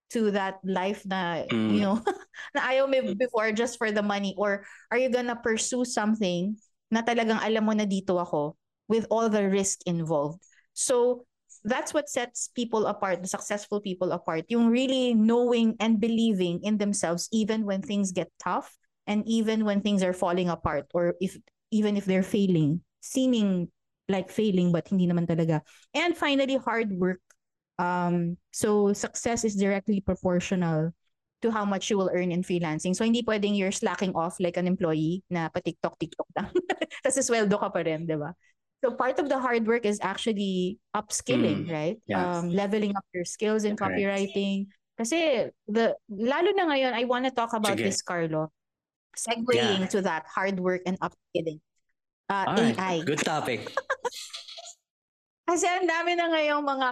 to that life na mm. you know na ayaw mo before just for the money? Or are you gonna pursue something na talagang alam mo na dito ako with all the risk involved? So that's what sets people apart the successful people apart. Yung really knowing and believing in themselves even when things get tough and even when things are falling apart or if even if they're failing seeming like failing but hindi naman talaga. And finally hard work Um, so success is directly proportional to how much you will earn in freelancing. So hindi pwedeng you're slacking off like an employee na pa-TikTok-TikTok lang. Kasi sweldo ka pa rin, di ba? So part of the hard work is actually upskilling, mm, right? Yes. Um, leveling up your skills in Correct. copywriting. Kasi the lalo na ngayon, I want to talk about Sige. this, Carlo. Segueing yeah. to that hard work and upskilling. Uh, right. AI. Good topic. Kasi ang dami na ngayong mga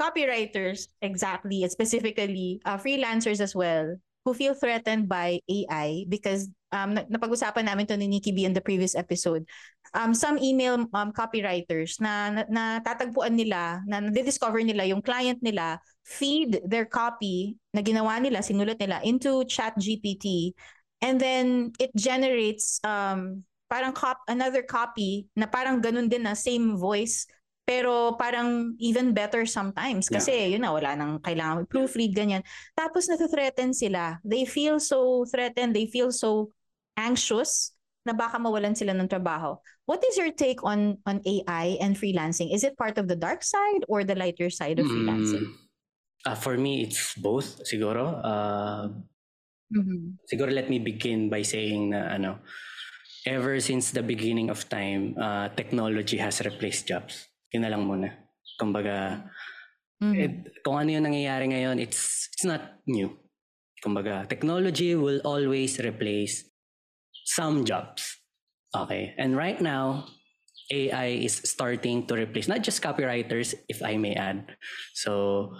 copywriters, exactly, specifically uh, freelancers as well, who feel threatened by AI because um, napag-usapan namin to ni Nikki B in the previous episode. Um, some email um, copywriters na, na, na tatagpuan nila, na na-discover nila yung client nila, feed their copy na ginawa nila, sinulat nila into chat GPT and then it generates um, parang cop, another copy na parang ganun din na same voice pero parang even better sometimes kasi yeah. yun na wala nang kailangan proofread ganyan. Tapos na-threaten sila. They feel so threatened, they feel so anxious na baka mawalan sila ng trabaho. What is your take on on AI and freelancing? Is it part of the dark side or the lighter side of freelancing? Mm, uh, for me, it's both siguro. Uh, mm-hmm. Siguro let me begin by saying na ano, ever since the beginning of time, uh, technology has replaced jobs. Yun na lang muna. Kumbaga, mm-hmm. it, kung ano yung nangyayari ngayon, it's it's not new. Kumbaga, technology will always replace some jobs. Okay. And right now, AI is starting to replace not just copywriters, if I may add. So,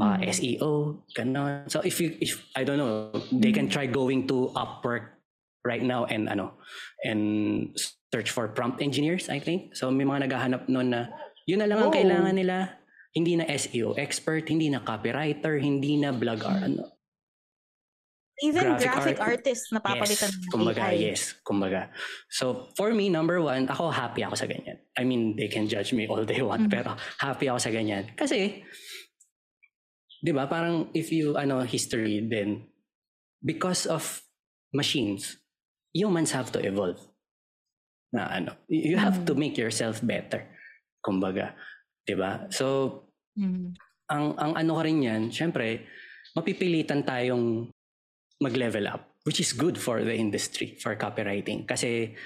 uh, mm. SEO, ganon. So if you, if I don't know, they can mm. try going to Upwork right now and ano, and search for prompt engineers, I think. So may mga naghahanap noon na yun na lang ang oh. kailangan nila. Hindi na SEO expert, hindi na copywriter, hindi na blogger, ano, Even graphic, graphic art, artists napapalitan yes, ng kumbaga, AI. Yes, kumbaga. So, for me, number one, ako happy ako sa ganyan. I mean, they can judge me all they want, mm-hmm. pero happy ako sa ganyan. Kasi, di ba, parang if you, ano, history, then, because of machines, humans have to evolve. Na ano, you have to make yourself better. Kumbaga, 'di ba? So mm-hmm. ang ang ano ka rin 'yan, syempre, mapipilitan tayong mag-level up, which is good for the industry, for copywriting. Kasi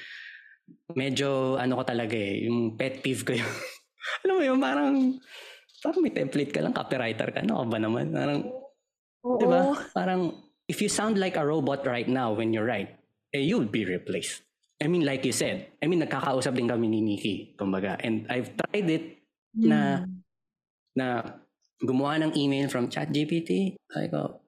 medyo ano ko talaga eh, yung pet peeve ko yung, alam mo yun, parang, parang may template ka lang, copywriter ka, ano ka ba naman? Parang, di ba? Parang, if you sound like a robot right now when you write, eh, you'll be replaced. I mean, like you said, I mean, nagkakausap din kami ni Nikki, kumbaga. And I've tried it mm. na, hmm. na gumawa ng email from ChatGPT. Sabi ko,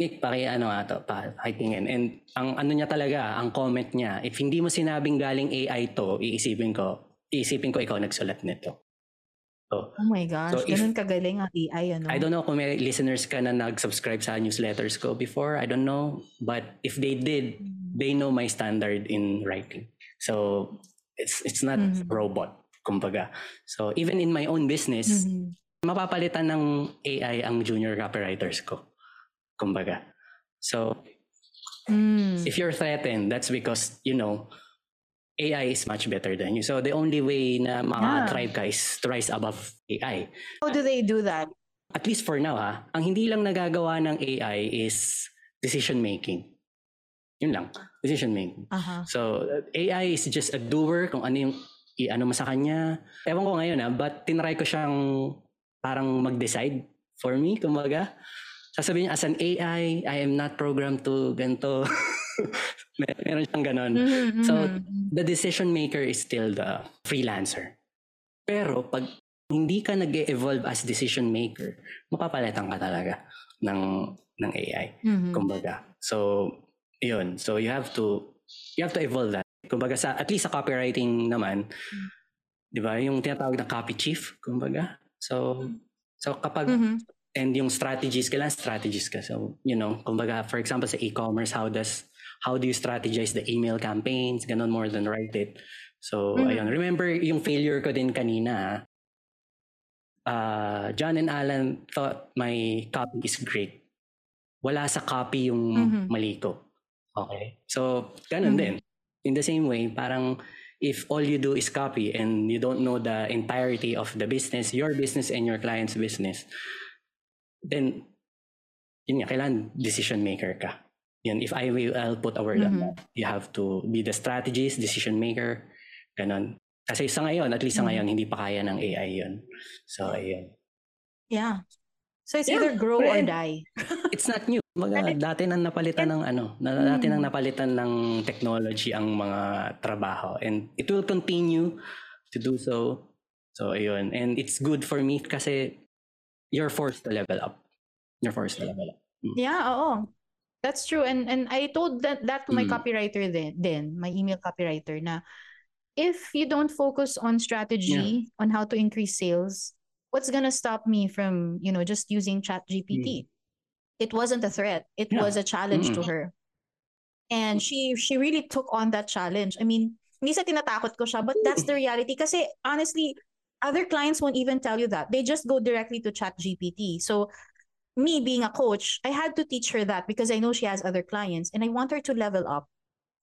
Nick, paki ano nga to, pakitingin. And ang ano niya talaga, ang comment niya, if hindi mo sinabing galing AI to, iisipin ko, iisipin ko ikaw nagsulat nito. So, oh my gosh, so ganun if, kagaling ang AI, ano? I don't know kung may listeners ka na nag-subscribe sa newsletters ko before. I don't know. But if they did, mm-hmm. They know my standard in writing. So, it's it's not mm-hmm. robot, kumbaga. So, even in my own business, mm-hmm. mapapalitan ng AI ang junior copywriters ko. kumbaga. So, mm. if you're threatened, that's because, you know, AI is much better than you. So the only way na maka-thrive ka is to rise above AI. How do they do that? At least for now ha, ang hindi lang nagagawa ng AI is decision making. Yun lang, decision making. Uh-huh. So AI is just a doer kung ano yung i-ano mo sa kanya. Ewan ko ngayon ha, but tinry ko siyang parang mag-decide for me, kumbaga sasabihin niya, as an AI, I am not programmed to ganito. Mer- meron siyang ganon. Mm-hmm. So, mm-hmm. the decision maker is still the freelancer. Pero, pag hindi ka nag evolve as decision maker, mapapalitan ka talaga ng ng AI. Mm-hmm. Kumbaga. So, yun. So, you have to you have to evolve that. Kumbaga, sa, at least sa copywriting naman, mm-hmm. di ba, yung tinatawag na copy chief, kumbaga. So, so kapag mm-hmm and yung strategies, kailangan strategies ka. So, you know, kumbaga, for example, sa e-commerce, how does, how do you strategize the email campaigns? Ganon more than write it. So, mm-hmm. ayun. Remember yung failure ko din kanina. Uh, John and Alan thought my copy is great. Wala sa copy yung mm-hmm. mali ko. Okay? So, ganon mm-hmm. din. In the same way, parang if all you do is copy and you don't know the entirety of the business, your business and your client's business, then yun nga, kailangan decision maker ka. Yan, if I will, I'll put a word mm-hmm. on that. You have to be the strategist, decision maker, ganon. Kasi sa ngayon, at least sa mm-hmm. ngayon, hindi pa kaya ng AI yun. So, ayun. Yeah. So it's yeah, either grow or die. it's not new. Mga, dati nang napalitan ng ano, na, dati nang mm. napalitan ng technology ang mga trabaho and it will continue to do so. So ayun, and it's good for me kasi you're forced to level up. You're forced to level up. Mm. Yeah, oo. That's true. And and I told that that to my mm. copywriter then, then my email copywriter na if you don't focus on strategy yeah. on how to increase sales, what's gonna stop me from, you know, just using Chat GPT? Mm. It wasn't a threat. It yeah. was a challenge mm. to her. And she she really took on that challenge. I mean, hindi sa tinatakot ko siya, but that's the reality. Kasi honestly, other clients won't even tell you that. They just go directly to Chat GPT. So me being a coach, I had to teach her that because I know she has other clients and I want her to level up.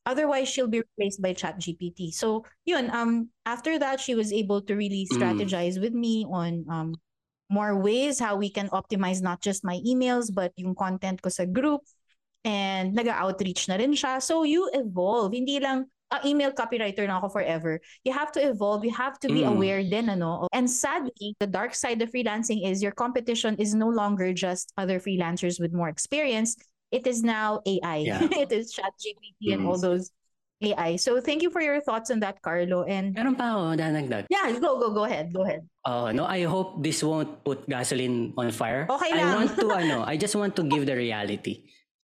Otherwise, she'll be replaced by ChatGPT. So, yun, um, after that, she was able to really Mm. strategize with me on um, more ways how we can optimize not just my emails, but yung content ko sa group. And nag-outreach na rin siya. So, you evolve. Hindi lang, ah, email copywriter na ako forever. You have to evolve. You have to be Mm. aware din, ano. And sadly, the dark side of freelancing is your competition is no longer just other freelancers with more experience. It is now AI. Yeah. it is ChatGPT and Mm. all those AI. So thank you for your thoughts on that, Carlo. And Meron pa ako dadagdag. yeah, go, go, go ahead. Go ahead. Oh, no, I hope this won't put gasoline on fire. Okay I want to ano, I just want to give the reality.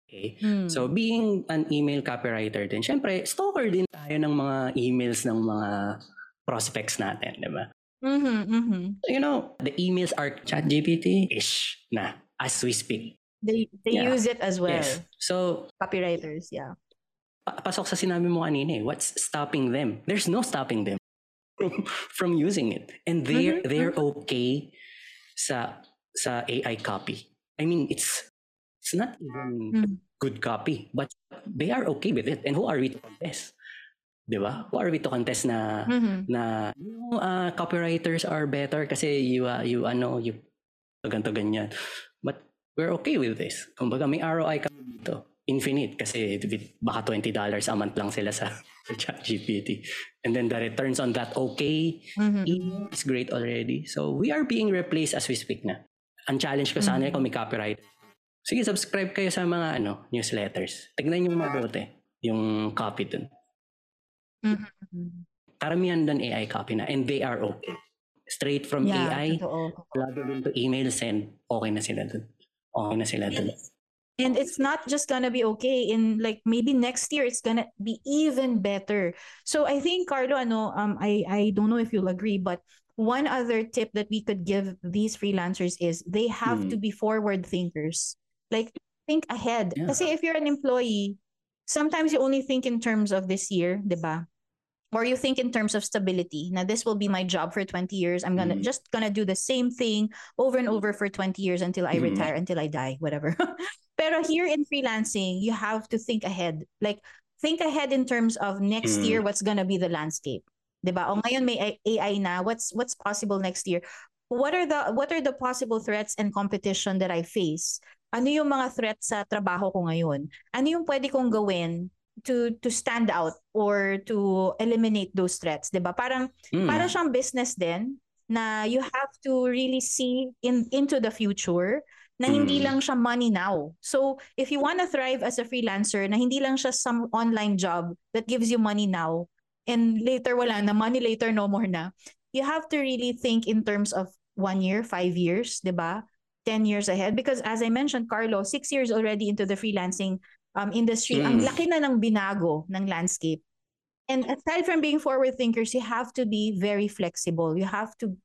Okay? Mm. So being an email copywriter din, syempre stalker din tayo ng mga emails ng mga prospects natin, di ba? Mm-hmm, mm-hmm. You know, the emails are ChatGPT-ish na as we speak. They, they Yeah. use it as well. Yes. So, Copywriters, yeah. pa- pasok sa sinabi mo kanina eh, what's stopping them? There's no stopping them from, from using it. And they're, Mhm, they're okay sa sa AI copy. I mean, it's it's not even Mm. good copy, but they are okay with it. And who are we to contest? Di ba? Who are we to contest na Mm-hmm. na you know, uh, copywriters are better kasi you uh, you ano you ganto ganyan. We're okay with this. Kumbaga may ROI kami dito. Infinite kasi baka $20 a month lang sila sa, ChatGPT. And then the returns on that okay Mm-hmm. is great already. So we are being replaced as we speak na. Ang challenge ko sana Mhm. kung may copyright. Sige, subscribe kayo sa mga ano newsletters. Tignan niyo mabuti yung copy dun. Mm-hmm. Karamihan doon AI copy na and they are okay. Straight from Yeah, AI, totoo. into email send, okay na sila dun. Okay na sila dun. And it's not just gonna be okay in like maybe next year it's gonna be even better. So I think Carlo, ano, um, I I don't know if you'll agree, but one other tip that we could give these freelancers is they have Hmm. to be forward thinkers. Like think ahead. Yeah. Kasi if you're an employee, sometimes you only think in terms of this year, 'di ba? Or you think in terms of stability. Now this will be my job for 20 years. I'm gonna Mhm. just gonna do the same thing over and over for 20 years until I Mhm. retire, until I die, whatever. Pero here in freelancing, you have to think ahead. Like think ahead in terms of next Mm. year what's gonna be the landscape. 'Di ba? O ngayon may AI na, what's what's possible next year? What are the what are the possible threats and competition that I face? Ano yung mga threats sa trabaho ko ngayon? Ano yung pwede kong gawin to to stand out or to eliminate those threats, 'di ba? Parang Mm. para siyang business din na you have to really see in into the future na hindi Mm. lang siya money now. So, if you want to thrive as a freelancer na hindi lang siya some online job that gives you money now and later wala na, money later no more na. You have to really think in terms of one year, five years, years, 'di ba? 10 years ahead because as I mentioned Carlo, six years already into the freelancing um, industry, ang Mm. laki na ng binago ng landscape. And aside from being forward thinkers, you have to be very flexible. You have to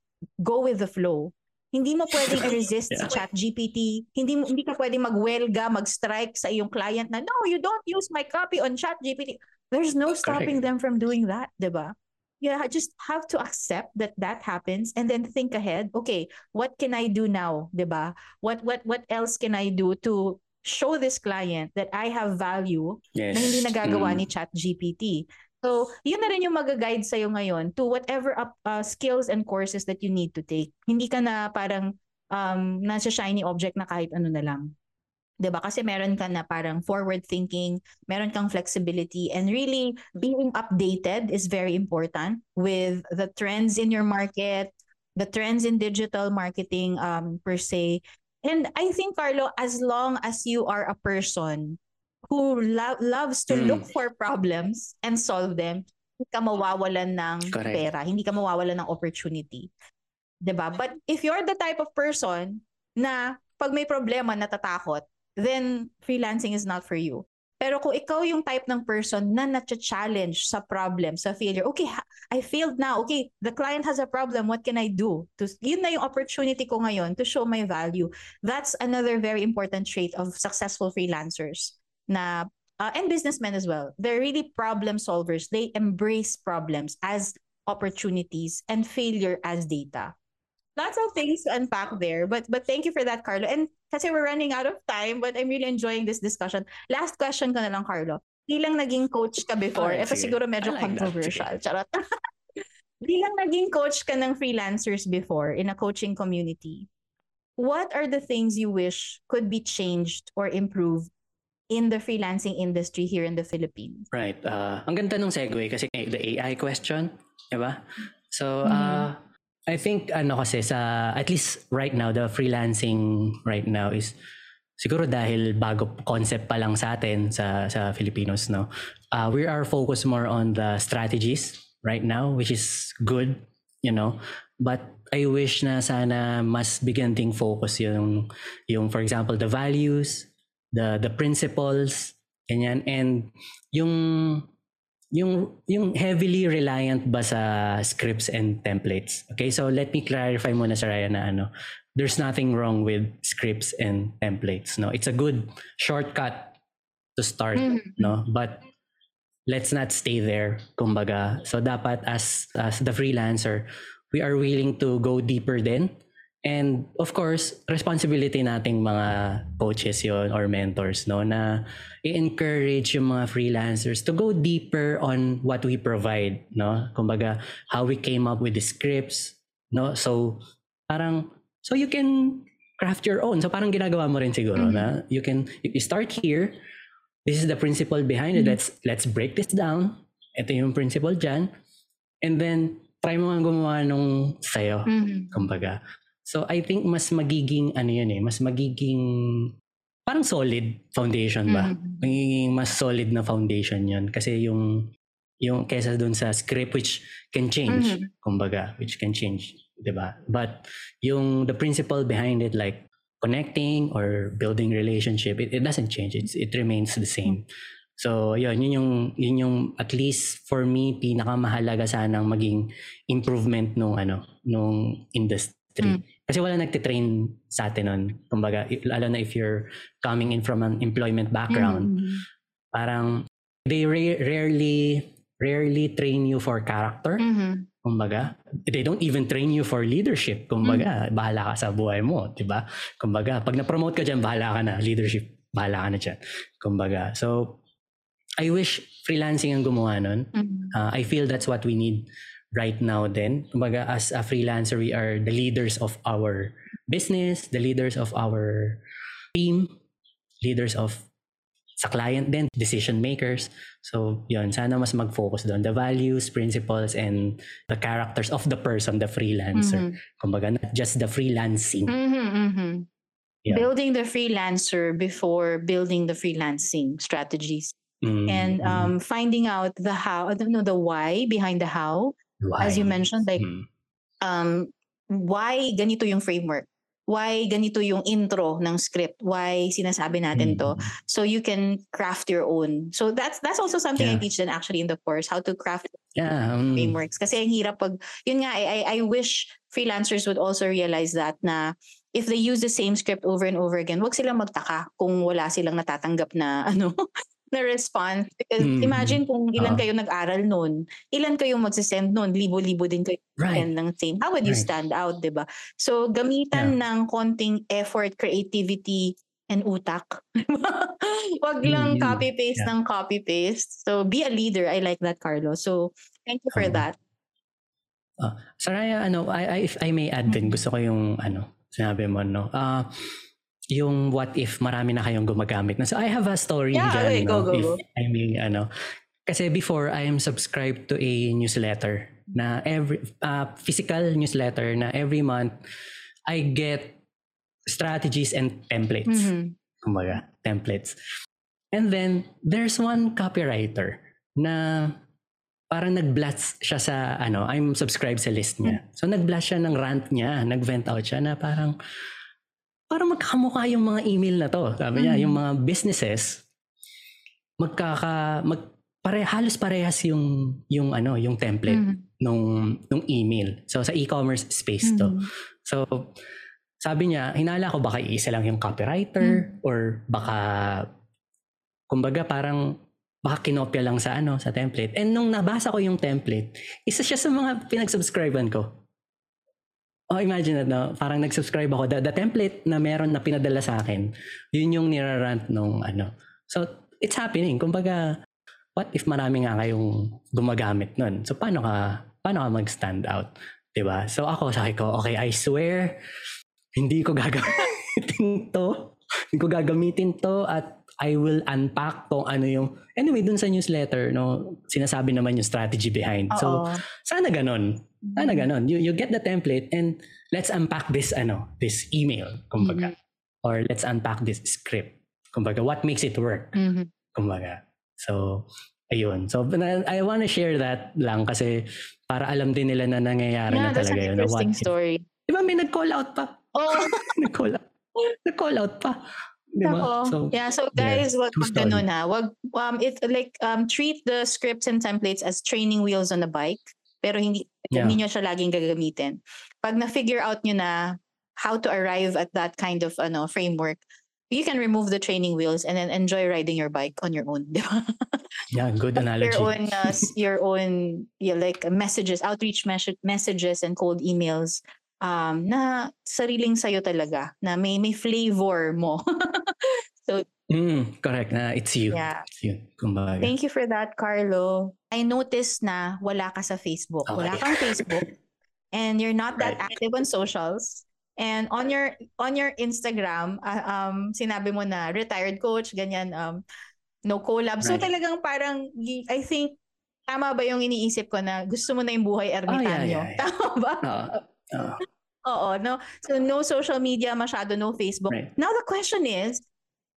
go with the flow. Hindi mo pwedeng i-resist si Yeah. ChatGPT. Hindi mo hindi ka pwedeng magwelga, mag-strike sa iyong client na no, you don't use my copy on ChatGPT. There's no stopping Correct. them from doing that, 'di ba? You just have to accept that that happens and then think ahead. Okay, what can I do now, 'di ba? What what what else can I do to show this client that I have value yes. na hindi nagagawa Mm. ni ChatGPT. So, yun na rin yung mag-guide sa'yo ngayon to whatever up, uh, skills and courses that you need to take. Hindi ka na parang um, nasa shiny object na kahit ano na lang. 'Di ba Kasi meron ka na parang forward thinking, meron kang flexibility, and really being updated is very important with the trends in your market, the trends in digital marketing um, per se. And I think, Carlo, as long as you are a person who lo- loves to Mm. look for problems and solve them, hindi ka mawawalan ng Correct. pera, hindi ka mawawalan ng opportunity. 'Di ba? But if you're the type of person na pag may problema natatakot, then freelancing is not for you. Pero kung ikaw yung type ng person na na-challenge sa problem, sa failure, okay, I failed now. Okay, the client has a problem. What can I do? To, yun na yung opportunity ko ngayon to show my value. That's another very important trait of successful freelancers na uh, and businessmen as well. They're really problem solvers. They embrace problems as opportunities and failure as data. Lots of things to unpack there, but but thank you for that, Carlo. And kasi we're running out of time, but I'm really enjoying this discussion. Last question ko na lang, Carlo. bilang naging coach ka before, ito siguro medyo like controversial. Charot. bilang naging coach ka ng freelancers before in a coaching community, what are the things you wish could be changed or improved in the freelancing industry here in the Philippines? Right. Uh, ang ganda ng segue kasi the AI question, di ba? So, Mhm. uh, I think ano kasi sa, at least right now, the freelancing right now is siguro dahil bago concept pa lang sa atin sa sa Filipinos no. Uh, we are focused more on the strategies right now which is good, you know. But I wish na sana mas bigyan ding focus yung yung for example the values, the the principles, ganyan and yung yung yung heavily reliant ba sa scripts and templates. Okay, so let me clarify muna sa Ryan na ano. There's nothing wrong with scripts and templates, no. It's a good shortcut to start, Mhm. no. But let's not stay there, kumbaga. So dapat as as the freelancer, we are willing to go deeper din. And of course, responsibility nating mga coaches yon or mentors no na i-encourage yung mga freelancers to go deeper on what we provide, no? Kumbaga, how we came up with the scripts, no? So parang so you can craft your own. So parang ginagawa mo rin siguro Mhm. na you can you start here. This is the principle behind it. Mhm. Let's let's break this down. Ito yung principle dyan. And then try mo nga gumawa nung sa'yo. Mhm. Kumbaga. So I think mas magiging ano yun eh, mas magiging parang solid foundation ba? Mhm. Magiging mas solid na foundation yun kasi yung yung kesa dun sa script which can change, Mhm. kumbaga, which can change, 'di ba? But yung the principle behind it like connecting or building relationship, it, it doesn't change. It's, it remains the same. So, yun, yun yung, yun yung at least for me, pinakamahalaga sanang maging improvement nung ano, nung industry. Mm. Kasi wala nagtitrain sa atin nun. Kumbaga, lalo na if you're coming in from an employment background, Mhm. parang they ra- rarely rarely train you for character. Mhm. Kumbaga, they don't even train you for leadership. Kumbaga, bahala ka sa buhay mo, 'di ba? Kumbaga, pag na-promote ka diyan, bahala ka na leadership, bahala ka na diyan. Kumbaga, so I wish freelancing ang gumawa nun. Mhm. Uh, I feel that's what we need right now then. Kumbaga, as a freelancer, we are the leaders of our business, the leaders of our team, leaders of sa client din, decision makers. So, yun, sana mas mag-focus doon. The values, principles, and the characters of the person, the freelancer. Mhm. Kumbaga, not just the freelancing. Mhm, mhm. Yeah. Building the freelancer before building the freelancing strategies Mm, and mm. um, finding out the how, I don't know, the why behind the how. As you Why? mentioned, like Mm. um, why ganito yung framework? Why ganito yung intro ng script? Why sinasabi natin to? Mm. So you can craft your own. So that's that's also something I Yeah. teach them actually in the course, how to craft Yeah. um, frameworks. Kasi ang hirap pag, yun nga, I, I, I wish freelancers would also realize that na if they use the same script over and over again, wag silang magtaka kung wala silang natatanggap na ano na response. Because Mm. imagine kung ilan Ah. kayo nag-aral nun, ilan kayong magsisend nun, libo-libo din kayo Right. send ng same. How would you Right. stand out, di ba? So, gamitan ng konting effort, creativity, and utak. Wag lang Mm, copy-paste yeah. ng copy-paste. So, be a leader. I like that, Carlos. So, thank you for Oo. that. Saraya, ano, I, I, if I may add din, Mhm. gusto ko yung, ano, sinabi mo, no? Ah, yung what if marami na kayong gumagamit na. So I have a story Yeah, dyan, okay, go, no? go, if, go. I mean, ano, kasi before I am subscribed to a newsletter na every, uh, physical newsletter na every month I get strategies and templates. Mhm. kumbaga, templates. And then, there's one copywriter na parang nag-blast siya sa, ano, I'm subscribed sa list niya. So, nag-blast siya ng rant niya, nag-vent out siya na parang, parang magkakamukha yung mga email na to. Sabi niya, Mhm. yung mga businesses, magkaka, mag, pare, halos parehas yung, yung ano, yung template Mhm. nung, nung email. So, sa e-commerce space to. Mhm. So, sabi niya, hinala ko baka isa lang yung copywriter or baka, kumbaga parang baka kinopya lang sa ano, sa template. And nung nabasa ko yung template, isa siya sa mga pinag-subscribean ko. Oh, imagine that, no? Parang nag-subscribe ako. The, the template na meron na pinadala sa akin, yun yung nirarant nung ano. So, it's happening. Kumbaga, what if marami nga kayong gumagamit nun? So, paano ka, paano ka mag-stand out? ba? So ako sabi ko, okay, I swear hindi ko gagamitin to. hindi ko gagamitin to at I will unpack kung ano yung anyway dun sa newsletter no sinasabi naman yung strategy behind. Oo. So sana ganon. Sana mm-hmm. ganon. You you get the template and let's unpack this ano, this email kumbaga. Mm-hmm. Or let's unpack this script. Kumbaga what makes it work. Mm-hmm. Kumbaga. So ayun. So I want to share that lang kasi para alam din nila na nangyayari yeah, na talaga yun. Yeah, interesting story. Di ba may nag-call out pa? Oh. nag-call out. Nag-call out pa. Di ba? So, yeah, so guys, yeah, wag ganun ha. Wag um it like um treat the scripts and templates as training wheels on a bike, pero hindi yeah. hindi niyo siya laging gagamitin. Pag na-figure out niyo na how to arrive at that kind of ano framework, you can remove the training wheels and then enjoy riding your bike on your own. yeah, good analogy. Your own, uh, your own, yeah, like messages, outreach mes- messages and cold emails um, na sariling sayo talaga, na may, may flavor mo. so, mm, correct na it's you. Yeah. It's you. Kumbaga. Thank you for that, Carlo. I noticed na wala ka sa Facebook. Okay. Wala kang Facebook. and you're not that right. active on socials. And on your on your Instagram, uh, um sinabi mo na retired coach, ganyan um no collab. So right. talagang parang I think tama ba yung iniisip ko na gusto mo na yung buhay ermitanyo? Oh, yeah, yeah, yeah. Tama ba? Uh, uh. Oo, no? So, no social media masyado, no Facebook. Right. Now, the question is,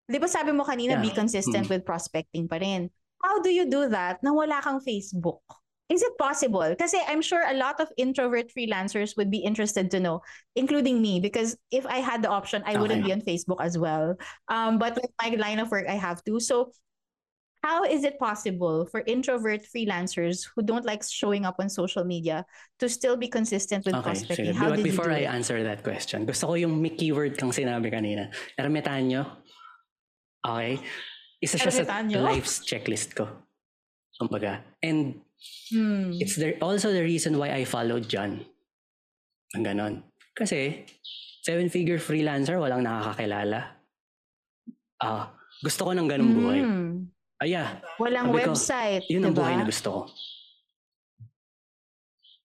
di ba sabi mo kanina, yeah. be consistent mm. with prospecting pa rin. How do you do that na wala kang Facebook? Is it possible? Kasi I'm sure a lot of introvert freelancers would be interested to know, including me, because if I had the option, I okay. wouldn't be on Facebook as well. Um, but with my line of work, I have to. So how is it possible for introvert freelancers who don't like showing up on social media to still be consistent with okay, prospecting? How But did before I it? answer that question, gusto ko yung may keyword kang sinabi kanina. Ermitanyo. Okay? Isa siya Ermitanyo? sa life's checklist ko. Kumbaga. And hmm. it's the, also the reason why I followed John. Ang ganon. Kasi, seven-figure freelancer, walang nakakakilala. Ah, gusto ko ng ganong buhay. Aya. Walang Sabi website. Ko, yun ang diba? buhay na gusto ko.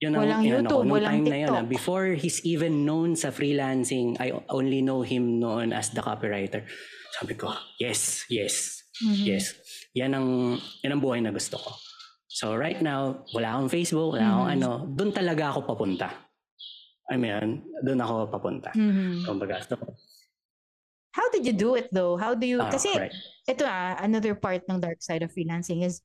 Yun ang, walang yun YouTube, ako, walang time TikTok. Na yun, ah, before he's even known sa freelancing, I only know him noon as the copywriter. Sabi ko, yes, yes, mm-hmm. yes. Yan ang, yan ang buhay na gusto ko. So right now, wala akong Facebook, wala akong mm-hmm. ano, doon talaga ako papunta. I mean, doon ako papunta. Mm-hmm. Kumbaga, so, How did you do it though? How do you, oh, kasi right ito ah, another part ng dark side of freelancing is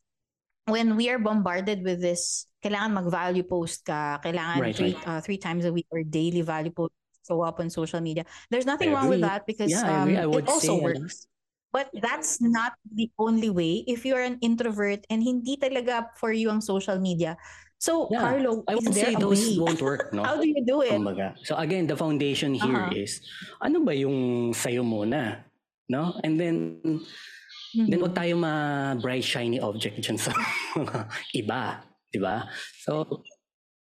when we are bombarded with this, kailangan mag-value post ka, kailangan right, three, right. Uh, three times a week or daily value post show up on social media. There's nothing wrong with that because yeah, um, I I it also works. But that's not the only way if you're an introvert and hindi talaga for you ang social media. So, yeah, Carlo, I would say those way? won't work, no? How do you do it? Kumbaga. So again, the foundation here uh-huh. is ano ba yung sayo muna? No? And then, mm-hmm. then wag tayo ma-bright shiny object dyan sa iba. Di ba? So,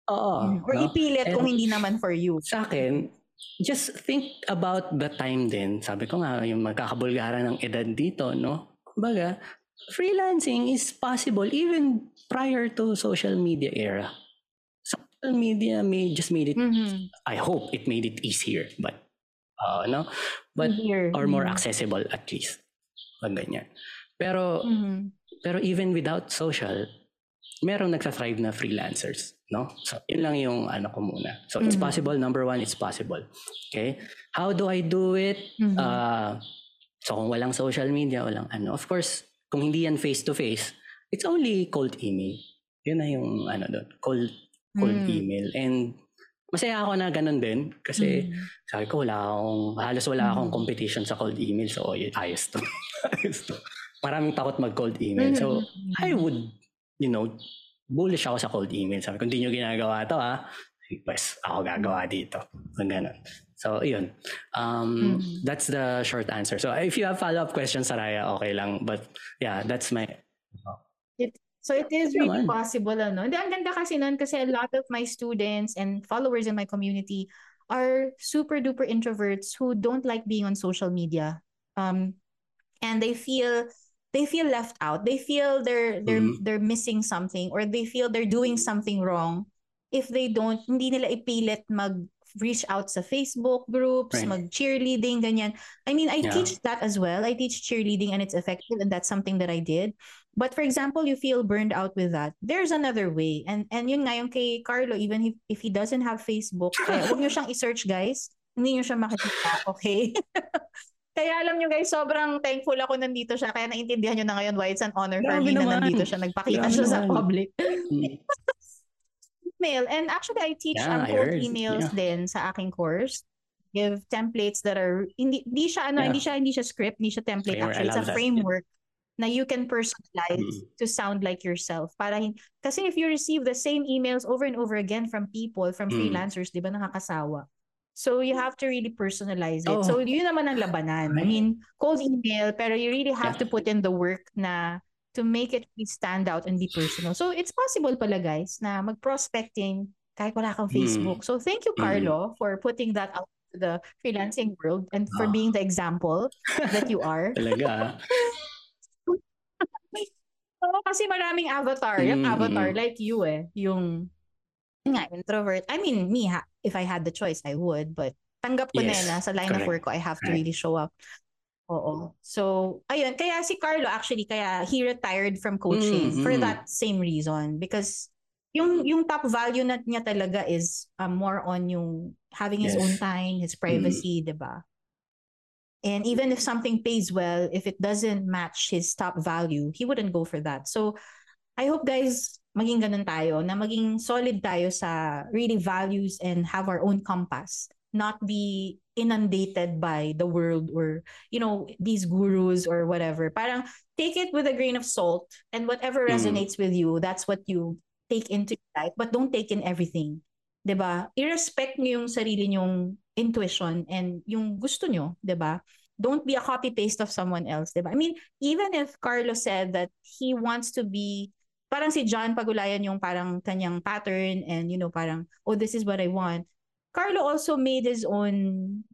oo. Mm, or no? ipilit And kung hindi naman for you. Sa akin, just think about the time din. Sabi ko nga, yung magkakabulgaran ng edad dito, no? Kumbaga, freelancing is possible even prior to social media era. Social media may just made it, mm-hmm. I hope it made it easier. But uh, no? But Here. or more mm-hmm. accessible at least. Pag ganyan. Pero mm-hmm. pero even without social, merong nagsa-thrive na freelancers, no? So, yun lang yung ano ko muna. So, mm-hmm. it's possible. Number one, it's possible. Okay? How do I do it? Mm-hmm. Uh, so, kung walang social media, walang ano. Of course, kung hindi yan face-to-face, it's only cold email. Yun na yung ano doon. Cold, cold mm. email. And masaya ako na ganun din kasi mm. sabi ko wala akong halos wala mm. akong competition sa cold email so oh, ayos to. ayos to. Maraming takot mag cold email. So mm. I would you know bullish ako sa cold email. Sabi ko hindi niyo ginagawa to ha. Pues ako gagawa dito. So ganun. So yun. Um mm. that's the short answer. So if you have follow-up questions Saraya okay lang but yeah, that's my So it is really possible, ano? Hindi, ang ganda kasi nun kasi a lot of my students and followers in my community are super duper introverts who don't like being on social media. Um, and they feel they feel left out. They feel they're they're Mhm. they're missing something or they feel they're doing something wrong if they don't hindi nila ipilit mag reach out sa Facebook groups, Right. mag cheerleading ganyan. I mean, I Yeah. teach that as well. I teach cheerleading and it's effective and that's something that I did. But for example, you feel burned out with that. There's another way. And and yun nga yung kay Carlo even if, if he doesn't have Facebook, kaya huwag niyo siyang i-search guys. Hindi niyo siya makikita, okay? Kaya alam nyo guys, sobrang thankful ako nandito siya. Kaya naintindihan nyo na ngayon why it's an honor for Grabe me na nandito siya. Nagpakita Grabe siya sa naman. public. Mm. Email. And actually, I teach Yeah, um, cold emails Yeah. din sa aking course. Give templates that are, hindi, hindi siya, ano, Yeah. hindi siya, hindi siya script, hindi siya template. Framework. Actually, it's a that. Na you can personalize Mm. to sound like yourself. Para, hin- kasi if you receive the same emails over and over again from people, from Mm. freelancers, di ba nakakasawa? So you have to really personalize it. Oh. So yun naman ang labanan. I mean, cold email, pero you really have Yeah. to put in the work na to make it really stand out and be personal. So it's possible pala guys na mag-prospecting kahit wala kang Mm. Facebook. So thank you Mm. Carlo for putting that out to the freelancing world and for Ah. being the example that you are. Talaga. Oo, kasi maraming avatar. Yung Mm, avatar, mm. like you eh. Yung, yun nga, introvert. I mean, me, ha, if I had the choice, I would. But tanggap ko na Yes, na sa line of correct. work ko, I have to really show up. Oo. So, ayun. Kaya si Carlo, actually, kaya he retired from coaching Mm, for mm. that same reason. Because yung yung top value na niya talaga is um, more on yung having his Yes. own time, his privacy, 'di ba? And even if something pays well, if it doesn't match his top value, he wouldn't go for that. So, I hope guys, maging ganun tayo, na maging solid tayo sa really values and have our own compass. Not be inundated by the world or, you know, these gurus or whatever. Parang take it with a grain of salt and whatever Mm. resonates with you, that's what you take into your life. But don't take in everything. 'Di ba? I-respect niyo yung sarili niyong intuition and yung gusto niyo, 'di ba? Don't be a copy paste of someone else, 'di ba? I mean, even if Carlos said that he wants to be parang si John Pagulayan yung parang kanyang pattern and you know parang oh this is what I want. Carlo also made his own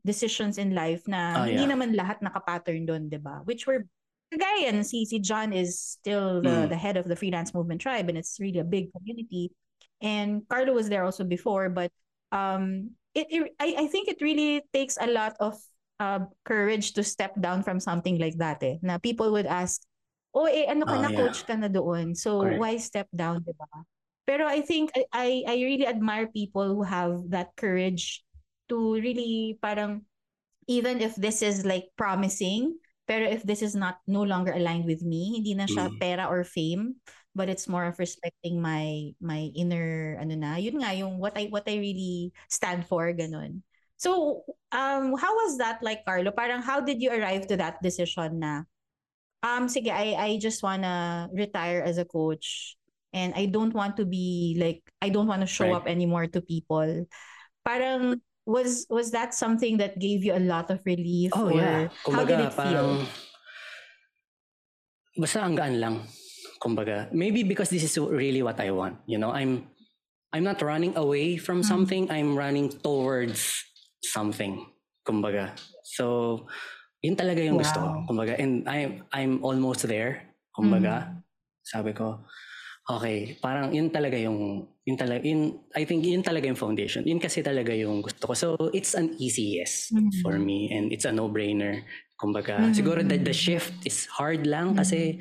decisions in life na Oh, hindi yeah. naman lahat naka-pattern doon, 'di ba? Which were kagaya si si John is still the Mm. the head of the freelance movement tribe and it's really a big community and Carlo was there also before but um it, it I, I think it really takes a lot of uh, courage to step down from something like that eh na people would ask oh eh ano ka Oh, na yeah. coach ka na doon so Correct. why step down di ba pero I think I, I I really admire people who have that courage to really parang even if this is like promising pero if this is not no longer aligned with me hindi na siya Mm. pera or fame but it's more of respecting my my inner ano na yun nga yung what I what I really stand for ganun so um how was that like Carlo parang how did you arrive to that decision na um sige I I just wanna retire as a coach and I don't want to be like I don't want to show Right. up anymore to people parang was was that something that gave you a lot of relief Oh, or yeah. how did it feel parang, basta ang gaan lang. Kumbaga, maybe because this is really what I want. You know, I'm, I'm not running away from Mm. something. I'm running towards something. Kumbaga. So, yun talaga yung gusto ko. Wow. Kumbaga, and I'm, I'm almost there. Kumbaga, Mm. sabi ko, okay, parang yun talaga yung, yun talaga, yun, I think yun talaga yung foundation. Yun kasi talaga yung gusto ko. So, it's an easy yes Mhm. for me and it's a no-brainer. Kumbaga, Mhm, siguro the, the shift is hard lang kasi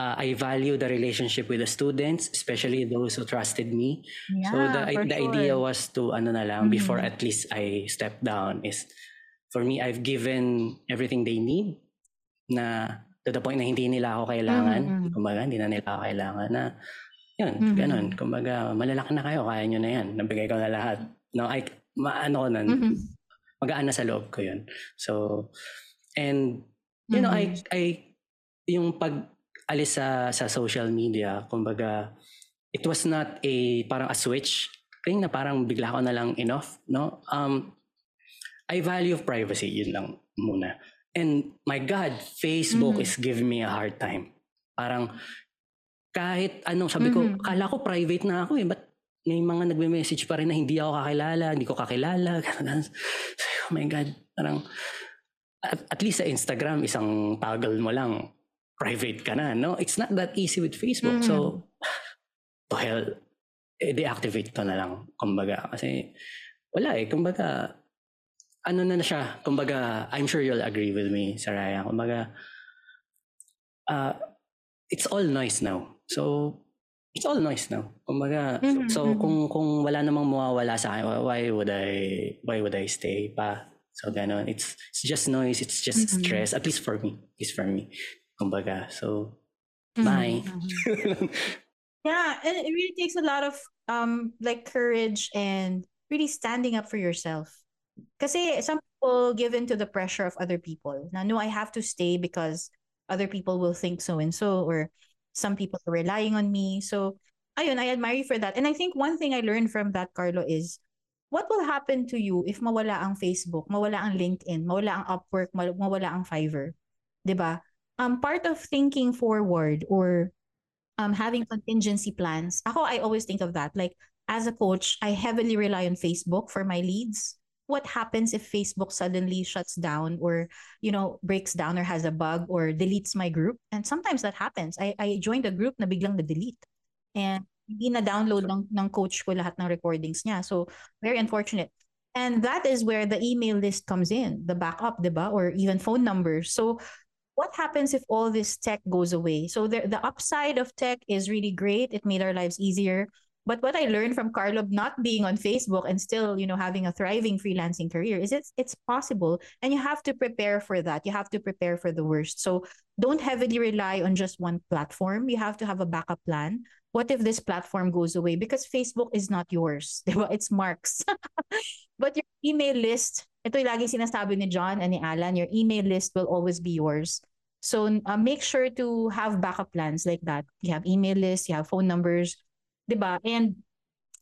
uh, I value the relationship with the students, especially those who trusted me. yeah, so the, the idea sure. was to, ano na lang, before Mhm. at least I step down is, for me, I've given everything they need na to the point na hindi nila ako kailangan. Mhm, mhm. Kumbaga, hindi na nila ako kailangan na, yun, Mhm. ganun. Kumbaga, malalaki na kayo, kaya nyo na yan. Nabigay ko na lahat. No, I, maano ko nun, Mhm. magaan na sa loob ko yun. So, and, you know, I, I, yung pag alis sa, sa social media, kumbaga, it was not a, parang a switch thing na parang bigla ko na lang enough, no? Um, I value privacy, yun lang muna. And my God, Facebook Mhm. is giving me a hard time. Parang, kahit ano, sabi ko, Mhm. kala ko private na ako eh, ba't may mga nagme-message pa rin na hindi ako kakilala, hindi ko kakilala, ganun. Ko, oh my God, parang, at, at least sa Instagram, isang toggle mo lang, private ka na, no? It's not that easy with Facebook. Mm-hmm. So, to hell, eh, deactivate ko na lang, kumbaga. Kasi, wala eh, kumbaga, ano na na siya, kumbaga, I'm sure you'll agree with me, Saraya. Kumbaga, uh, it's all noise now. So, it's all noise now. Kumbaga, mm-hmm. so mm-hmm. kung kung wala namang mawawala sa akin, why would I why would I stay pa? So ganon. It's it's just noise, it's just mm-hmm. stress at least for me. It's for me. Kumbaga. So mm-hmm. bye. Mm-hmm. yeah, and it really takes a lot of um like courage and really standing up for yourself. Kasi some people give in to the pressure of other people. Now, no, I have to stay because other people will think so and so or some people are relying on me so ayun I admire you for that and I think one thing I learned from that Carlo is what will happen to you if mawala ang Facebook mawala ang LinkedIn mawala ang Upwork mawala ang Fiverr 'di ba um part of thinking forward or um having contingency plans ako I always think of that. Like as a coach I heavily rely on Facebook for my leads. What happens if Facebook suddenly shuts down or you know breaks down or has a bug or deletes my group? And sometimes that happens. I I joined a group na biglang na-delete. And hindi na download ng ng coach ko lahat ng recordings niya. So very unfortunate. And that is where the email list comes in. The backup diba or even phone numbers. So what happens if all this tech goes away so the the upside of tech is really great it made our lives easier but what I learned from Carlo not being on Facebook and still, you know, having a thriving freelancing career is it's it's possible and you have to prepare for that. You have to prepare for the worst. So don't heavily rely on just one platform. You have to have a backup plan. What if this platform goes away? Because Facebook is not yours. It's Mark's. but your email list, ito yung lagi sinasabi ni John and ni Alan, your email list will always be yours. So uh, make sure to have backup plans like that. You have email lists, you have phone numbers, 'di ba? And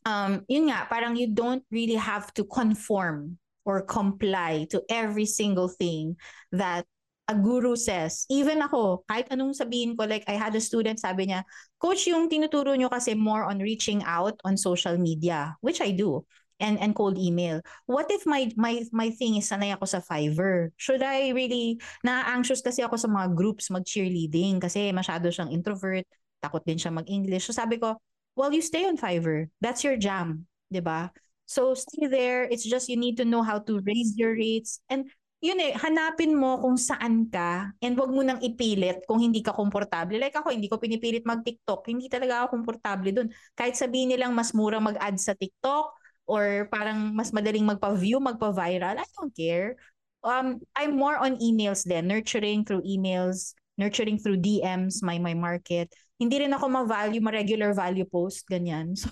um yun nga, parang you don't really have to conform or comply to every single thing that a guru says. Even ako, kahit anong sabihin ko, like I had a student, sabi niya, Coach, yung tinuturo nyo kasi more on reaching out on social media, which I do, and and cold email. What if my my my thing is sanay ako sa Fiverr? Should I really, na-anxious kasi ako sa mga groups mag-cheerleading kasi masyado siyang introvert, takot din siya mag-English. So sabi ko, well, you stay on Fiverr. That's your jam, di ba? So stay there. It's just you need to know how to raise your rates. And yun eh, hanapin mo kung saan ka and wag mo nang ipilit kung hindi ka komportable. Like ako, hindi ko pinipilit mag-TikTok. Hindi talaga ako komportable dun. Kahit sabihin nilang mas mura mag-add sa TikTok or parang mas madaling magpa-view, magpa-viral, I don't care. Um, I'm more on emails then, nurturing through emails, nurturing through DMs, my my market. Hindi rin ako ma-value, ma-regular value post, ganyan. So,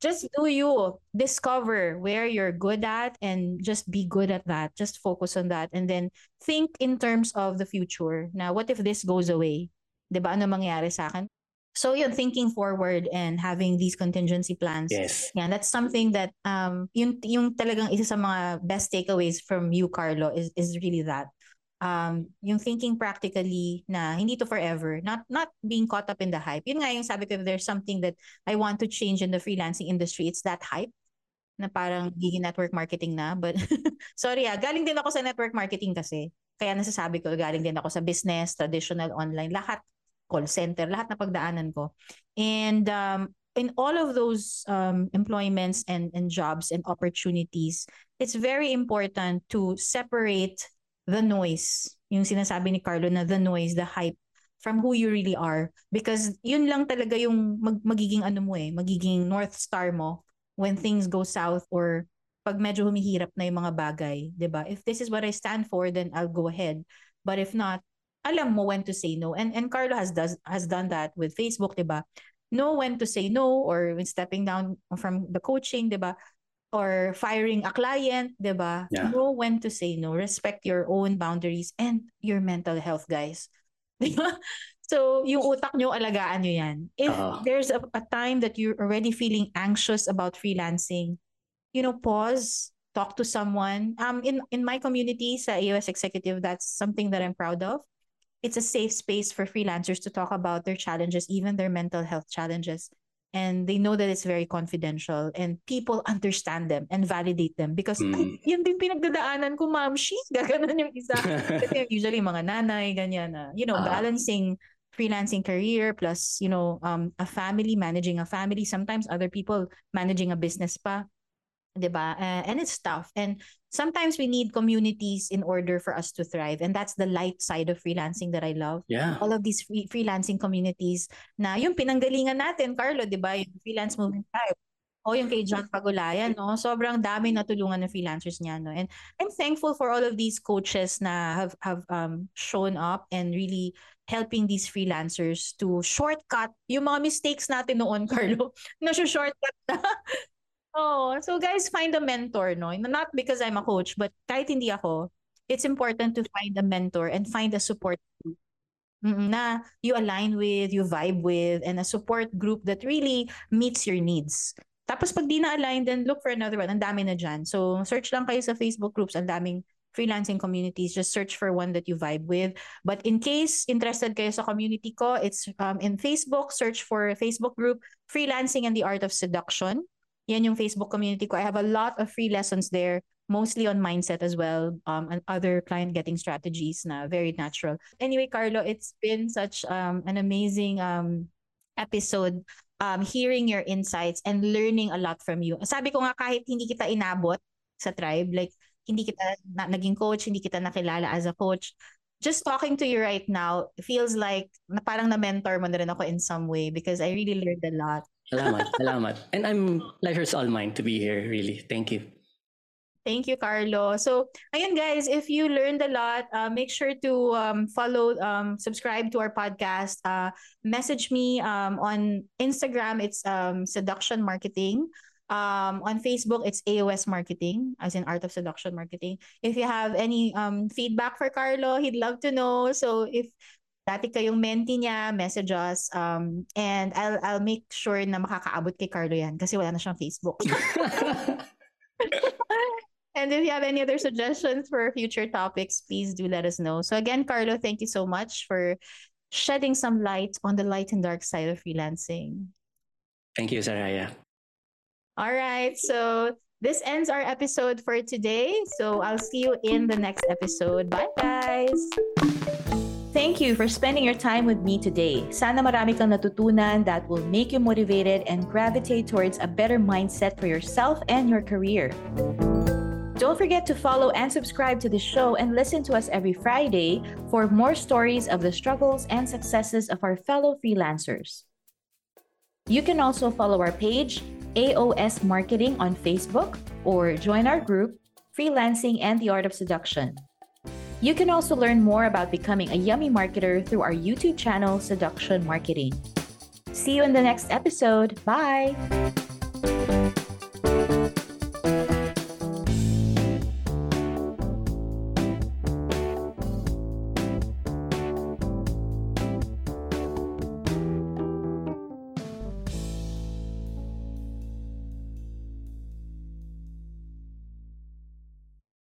just do you. Discover where you're good at and just be good at that. Just focus on that. And then think in terms of the future. Now, what if this goes away? Di ba? Ano mangyari sa akin? So yun, thinking forward and having these contingency plans. Yes. Yeah, that's something that um yung yung talagang isa sa mga best takeaways from you Carlo is is really that um yung thinking practically na hindi to forever not not being caught up in the hype yun nga yung sabi ko there's something that I want to change in the freelancing industry it's that hype na parang giging network marketing na but sorry ah galing din ako sa network marketing kasi kaya nasasabi ko galing din ako sa business traditional online lahat call center lahat na pagdaanan ko and um in all of those um, employments and, and jobs and opportunities, it's very important to separate the noise, yung sinasabi ni Carlo na the noise, the hype from who you really are because yun lang talaga yung mag- magiging ano mo eh, magiging north star mo when things go south or pag medyo humihirap na yung mga bagay, 'di ba? If this is what I stand for, then I'll go ahead. But if not, alam mo when to say no. And and Carlo has does has done that with Facebook, 'di ba? Know when to say no or when stepping down from the coaching, 'di ba? or firing a client, 'di ba? Yeah. Know when to say no. Respect your own boundaries and your mental health, guys. 'Di ba? So, yung utak nyo, alagaan nyo yan. If uh-huh. there's a, a time that you're already feeling anxious about freelancing, you know, pause, talk to someone. Um, in, in my community, sa AOS Executive, that's something that I'm proud of. It's a safe space for freelancers to talk about their challenges, even their mental health challenges. and they know that it's very confidential and people understand them and validate them because mm. ay, yan din pinagdadaanan ko ma'am. She gaganon yung isa. Kasi usually mga nanay ganyan na you know uh, balancing freelancing career plus you know um a family managing a family. Sometimes other people managing a business pa 'di ba? Uh, and it's tough. And sometimes we need communities in order for us to thrive. And that's the light side of freelancing that I love. Yeah. All of these free- freelancing communities na yung pinanggalingan natin, Carlo, 'di ba? Yung freelance movement type. O yung kay John Pagulayan, no? Sobrang dami natulungan ng freelancers niya, no? And I'm thankful for all of these coaches na have have um shown up and really helping these freelancers to shortcut yung mga mistakes natin noon, Carlo. Na shortcut na Oh, so guys, find a mentor, no? Not because I'm a coach, but kahit hindi ako, it's important to find a mentor and find a support group na you align with, you vibe with, and a support group that really meets your needs. Tapos pag di na-align, then look for another one. Ang dami na dyan. So, search lang kayo sa Facebook groups. Ang daming freelancing communities. Just search for one that you vibe with. But in case interested kayo sa community ko, it's um, in Facebook. Search for Facebook group, Freelancing and the Art of Seduction. Yan yung Facebook community ko. I have a lot of free lessons there, mostly on mindset as well, um, and other client getting strategies na very natural. Anyway, Carlo, it's been such um, an amazing um, episode um, hearing your insights and learning a lot from you. Sabi ko nga kahit hindi kita inabot sa tribe, like hindi kita na, naging coach, hindi kita nakilala as a coach, just talking to you right now feels like na parang na-mentor mo na rin ako in some way because I really learned a lot. Salamat, salamat. And I'm pleasure's all mine to be here, really. Thank you. Thank you, Carlo. So, ayun guys, if you learned a lot, uh, make sure to um, follow, um, subscribe to our podcast. Uh, message me um, on Instagram. It's um, Seduction Marketing. Um, on Facebook, it's AOS Marketing, as in Art of Seduction Marketing. If you have any um, feedback for Carlo, he'd love to know. So, if dati kayong mentee niya, message us. Um, and I'll, I'll make sure na makakaabot kay Carlo yan kasi wala na siyang Facebook. and if you have any other suggestions for future topics, please do let us know. So again, Carlo, thank you so much for shedding some light on the light and dark side of freelancing. Thank you, Saraya. All right. So this ends our episode for today. So I'll see you in the next episode. Bye, guys. Thank you for spending your time with me today. Sana marami kang natutunan that will make you motivated and gravitate towards a better mindset for yourself and your career. Don't forget to follow and subscribe to the show and listen to us every Friday for more stories of the struggles and successes of our fellow freelancers. You can also follow our page, AOS Marketing, on Facebook, or join our group, Freelancing and the Art of Seduction. You can also learn more about becoming a yummy marketer through our YouTube channel, Seduction Marketing. See you in the next episode. Bye.